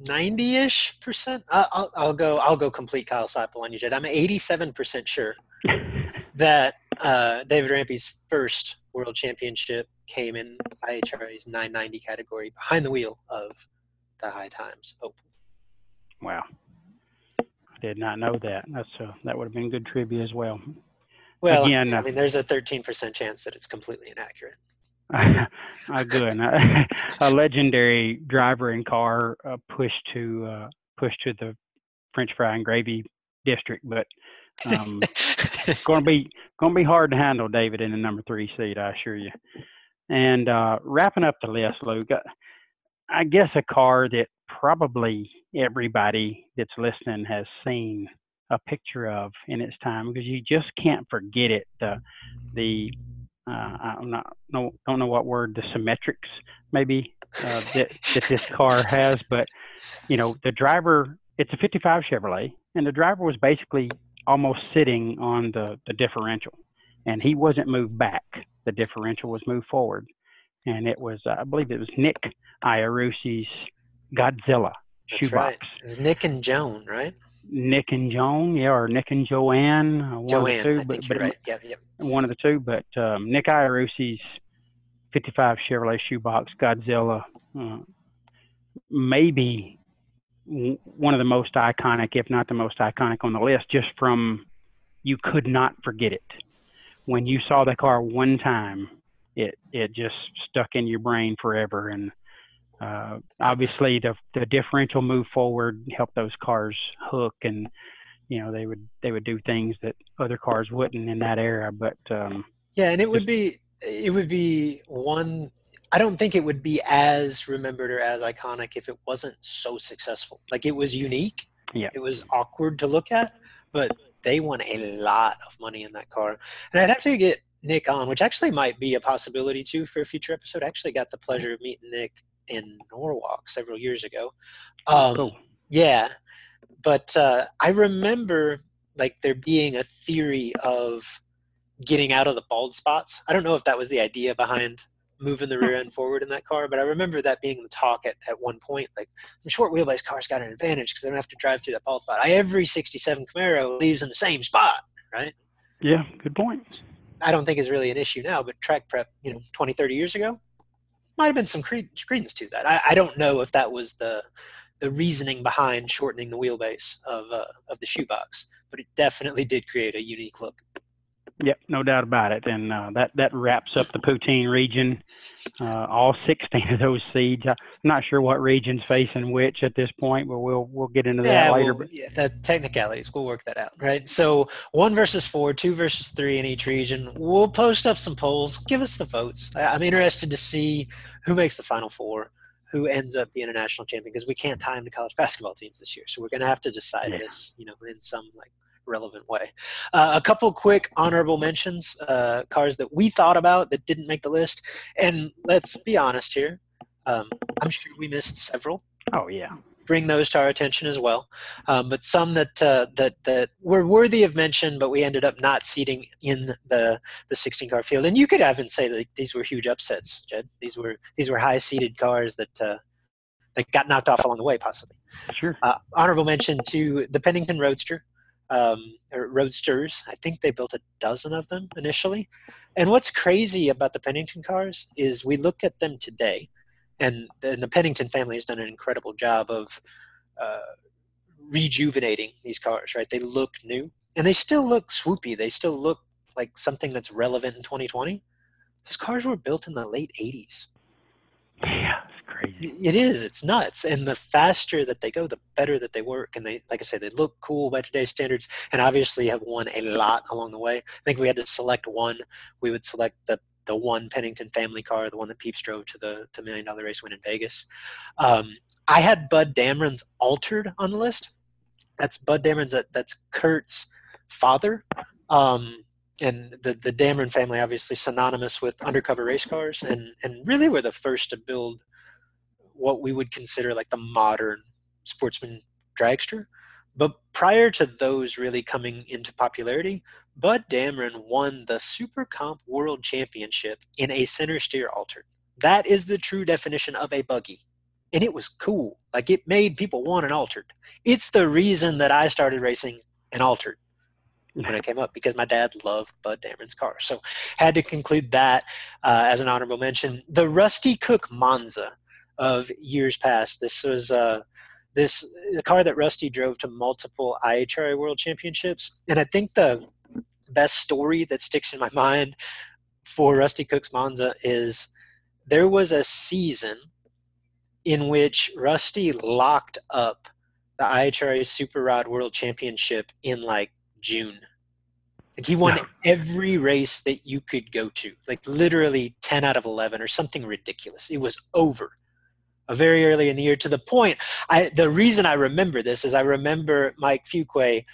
Speaker 1: ninety-ish percent. I- I'll, I'll go. I'll go complete Kyle Seipel on you, Jed. I'm eighty-seven percent sure that uh, David Rampy's first World Championship came in IHRA's 990 category behind the wheel of the High Times Opel.
Speaker 3: Wow. I did not know that. That's uh, that would have been good trivia as well.
Speaker 1: Well,
Speaker 3: Again,
Speaker 1: I
Speaker 3: uh,
Speaker 1: mean, there's a 13% chance that it's completely inaccurate.
Speaker 3: uh, good. a legendary driver and car uh, pushed to uh, pushed to the French fry and gravy district, but um, it's going to be going to be hard to handle, David, in the number three seat. I assure you. And uh, wrapping up the list, Luke, uh, I guess a car that probably everybody that's listening has seen a picture of in its time because you just can't forget it. The the uh, I'm not no don't know what word the symmetrics maybe uh, that that this car has, but you know the driver. It's a 55 Chevrolet, and the driver was basically almost sitting on the the differential, and he wasn't moved back. The differential was moved forward, and it was uh, I believe it was Nick Iarusse's Godzilla
Speaker 1: That's
Speaker 3: shoebox.
Speaker 1: right. It was Nick and Joan, right?
Speaker 3: Nick and Joan, yeah, or Nick and Joanne, one
Speaker 1: Joanne,
Speaker 3: of the two, but, but
Speaker 1: right. Yep, yep.
Speaker 3: one of the two. But um, Nick Iarusse's 55 Chevrolet shoebox Godzilla, uh, maybe w- one of the most iconic, if not the most iconic on the list, just from you could not forget it. When you saw the car one time, it it just stuck in your brain forever. And uh, obviously, the the differential move forward helped those cars hook, and you know they would they would do things that other cars wouldn't in that era. But um,
Speaker 1: Yeah, and it would be it would be one I don't think it would be as remembered or as iconic if it wasn't so successful. Like it was unique.
Speaker 3: Yeah.
Speaker 1: It was awkward to look at, but they won a lot of money in that car. And I'd have to get Nick on, which actually might be a possibility too for a future episode. I actually got the pleasure of meeting Nick in Norwalk several years ago. Um,
Speaker 3: cool.
Speaker 1: Yeah, but uh, I remember like there being a theory of getting out of the bald spots. I don't know if that was the idea behind moving the rear end forward in that car, but I remember that being the talk at, at one point. Like the short wheelbase car's got an advantage because they don't have to drive through that bald spot. I, every '67 Camaro leaves in the same spot, right?
Speaker 3: Yeah, good point.
Speaker 1: I don't think is really an issue now, but track prep, you know, 20, 30 years ago, might have been some credence to that. I, I don't know if that was the the reasoning behind shortening the wheelbase of uh, of the shoebox, but it definitely did create a unique look.
Speaker 3: Yep, no doubt about it. And uh, that that wraps up the Poutine region. Uh, all 16 of those seeds. I'm not sure what region's facing which at this point, but we'll we'll get into that
Speaker 1: yeah,
Speaker 3: later.
Speaker 1: Well, yeah, the technicalities, we'll work that out, right? So one versus four, two versus three in each region. We'll post up some polls. Give us the votes. I'm interested to see who makes the final four, who ends up being a national champion, because we can't time the college basketball teams this year. So we're going to have to decide
Speaker 3: Yeah.
Speaker 1: this, you know, in some like relevant way. Uh, a couple quick honorable mentions, uh, cars that we thought about that didn't make the list. And let's be honest here. Um, I'm sure we missed several
Speaker 3: Oh yeah,
Speaker 1: bring those to our attention as well. Um, but some that uh, that that were worthy of mention, but we ended up not seating in the the 16 car field. And you could even say that these were huge upsets, Jed. These were these were high seated cars that uh, that got knocked off along the way, possibly.
Speaker 3: sure.
Speaker 1: Uh, honorable mention to the Pennington Roadster, um, Roadsters. I think they built a dozen of them initially. And what's crazy about the Pennington cars is we look at them today, and the, and the Pennington family has done an incredible job of uh, rejuvenating these cars. Right? They look new, and they still look swoopy. They still look like something that's relevant in 2020. Those cars were built in the late 80s.
Speaker 3: Yeah, crazy.
Speaker 1: It is. It's nuts. And the faster that they go, the better that they work. And they, like I said, they look cool by today's standards, and obviously have won a lot along the way. I think we had to select one. We would select the the one Pennington family car, the one that Peeps drove to the to Million Dollar Race win in Vegas. Um, I had Bud Dameron's altered on the list. That's Bud Dameron's. That, that's Kurt's father. Um, and the the Dameron family, obviously synonymous with undercover race cars, and and really were the first to build what we would consider like the modern sportsman dragster. But prior to those really coming into popularity, Bud Dameron won the Super Comp World Championship in a center steer altered. That is the true definition of a buggy. And it was cool. Like it made people want an altered. It's the reason that I started racing an altered when I came up because my dad loved Bud Dameron's car. So had to conclude that uh, as an honorable mention. The Rusty Cook Monza of years past. This was uh, this the car that Rusty drove to multiple IHRA World Championships, and I think the best story that sticks in my mind for Rusty Cook's Monza is there was a season in which Rusty locked up the IHRA Super Rod World Championship in like June. Like he won every race that you could go to, like literally 10 out of 11 or something ridiculous. It was over very early in the year to the point. I, the reason I remember this is I remember Mike Fuquay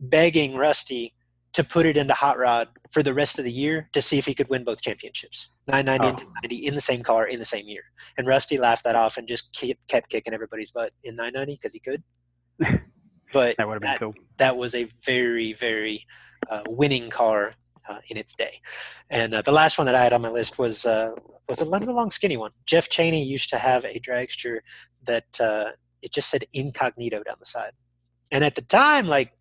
Speaker 1: begging Rusty to put it into Hot Rod for the rest of the year to see if he could win both championships 990 and
Speaker 3: Oh.
Speaker 1: 1090 in the same car in the same year. And Rusty laughed that off and just kept, kept kicking everybody's butt in 990 because he could. But
Speaker 3: That would have been
Speaker 1: that-
Speaker 3: cool.
Speaker 1: that was a very very uh, winning car uh, in its day. And uh, the last one that I had on my list was uh, was a little long skinny one. Jeff Cheney used to have a dragster that uh, it just said incognito down the side, and at the time, like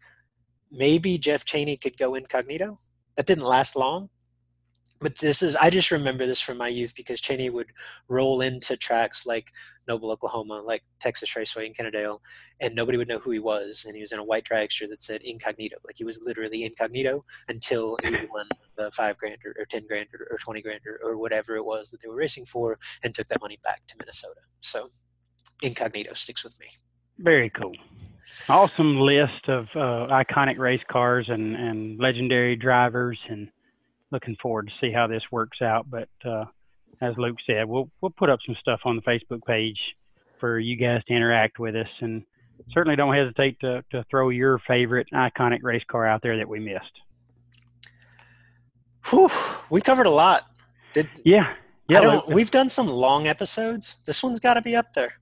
Speaker 1: maybe Jeff Cheney could go incognito. That didn't last long. But this is, I just remember this from my youth because Cheney would roll into tracks like Noble, Oklahoma, like Texas Raceway in Kennedale, and nobody would know who he was. And he was in a white dragster that said incognito. Like he was literally incognito until he won the five grand or, or 10 grand or, or 20 grand or, or whatever it was that they were racing for and took that money back to Minnesota. So incognito sticks with me.
Speaker 3: Very cool. Awesome list of uh, iconic race cars and, and legendary drivers, and looking forward to see how this works out. But uh, as Luke said, we'll we'll put up some stuff on the Facebook page for you guys to interact with us, and certainly don't hesitate to to throw your favorite iconic race car out there that we missed.
Speaker 1: Whew, we covered a lot. Did
Speaker 3: Yeah, yeah.
Speaker 1: I don't,
Speaker 3: Luke,
Speaker 1: we've done some long episodes. This one's got to be up there.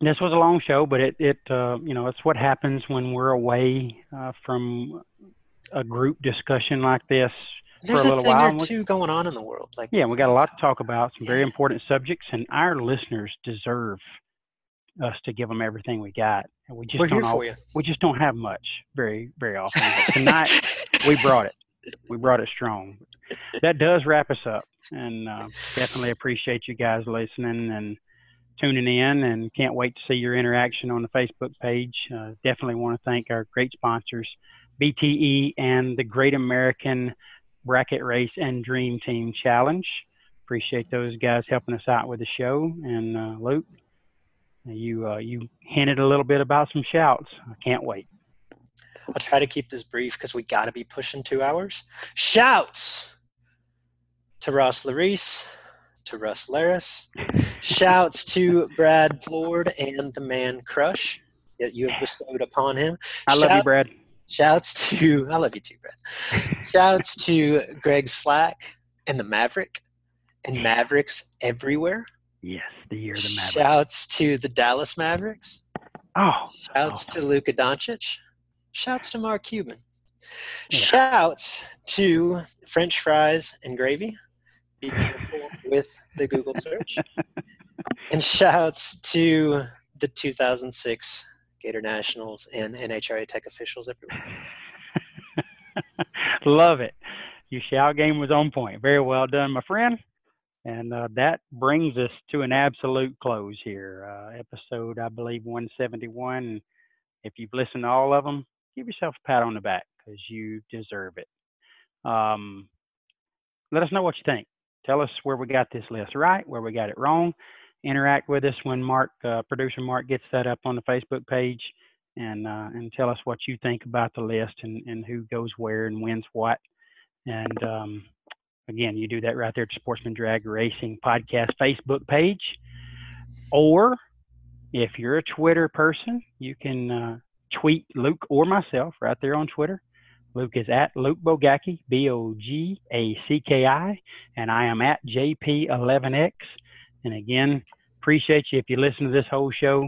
Speaker 3: this was a long show, but it it uh, you know it's what happens when we're away uh, from a group discussion like this
Speaker 1: There's
Speaker 3: for a
Speaker 1: a
Speaker 3: little
Speaker 1: thing
Speaker 3: while.
Speaker 1: or two going on in the world. Like
Speaker 3: Yeah, we got a lot to talk about, some very important subjects, and our listeners deserve us to give them everything we got. And we just
Speaker 1: we're
Speaker 3: don't
Speaker 1: here
Speaker 3: al-
Speaker 1: for you.
Speaker 3: we just don't have much very very often. But tonight we brought it. We brought it strong. That does wrap us up, and uh, definitely appreciate you guys listening and tuning in, and can't wait to see your interaction on the Facebook page. Uh, definitely want to thank our great sponsors, BTE and the Great American Bracket Race and Dream Team Challenge. Appreciate those guys helping us out with the show, and uh, Luke. You uh, you hinted a little bit about some shouts. I can't wait.
Speaker 1: I'll try to keep this brief because we got to be pushing two hours. Shouts to Ross Larice, to Russ Laris. Shouts to Brad Ford and the man Crush that you have bestowed upon him.
Speaker 3: I love you, Brad.
Speaker 1: Shouts to I love you too, Brad. Shouts to Greg Slack and the Maverick and Mavericks everywhere.
Speaker 3: Yes, the year of the Maverick.
Speaker 1: Shouts to the Dallas Mavericks.
Speaker 3: oh, oh
Speaker 1: Shouts to oh. Luka Doncic. Shouts to Mark Cuban.
Speaker 3: Yeah.
Speaker 1: Shouts to French fries and gravy. Be careful with the Google search. and shouts to the 2006 Gator Nationals and NHRA Tech officials everywhere.
Speaker 3: love it. Your shout game was on point. Very well done, my friend. And uh, that brings us to an absolute close here. Uh, episode, I believe, 171. If you've listened to all of them, give yourself a pat on the back because you deserve it. Um, let us know what you think. Tell us where we got this list right, where we got it wrong. Interact with us when Mark, uh, producer Mark, gets that up on the Facebook page, and uh, and tell us what you think about the list and, and who goes where and wins what. And um, again, you do that right there at the Sportsman Drag Racing Podcast Facebook page. Or if you're a Twitter person, you can uh, tweet Luke or myself right there on Twitter. Luke is at Luke Bogacki, B O G A C K I, and I am at JP11X. And again, appreciate you if you listen to this whole show.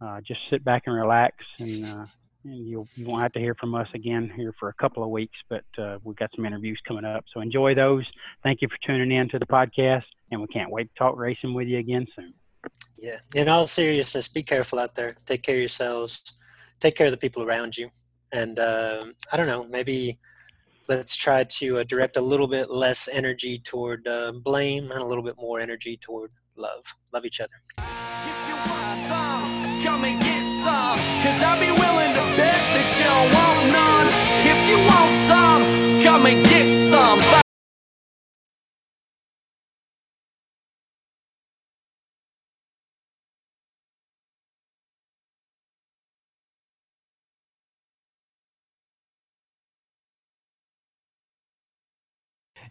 Speaker 3: Uh, just sit back and relax, and, uh, and you'll you won't have to hear from us again here for a couple of weeks. But uh, we've got some interviews coming up, so enjoy those. Thank you for tuning in to the podcast, and we can't wait to talk racing with you again soon.
Speaker 1: Yeah. In all seriousness, be careful out there. Take care of yourselves. Take care of the people around you. And um, I don't know, maybe let's try to uh, direct a little bit less energy toward uh, blame and a little bit more energy toward love. Love each other.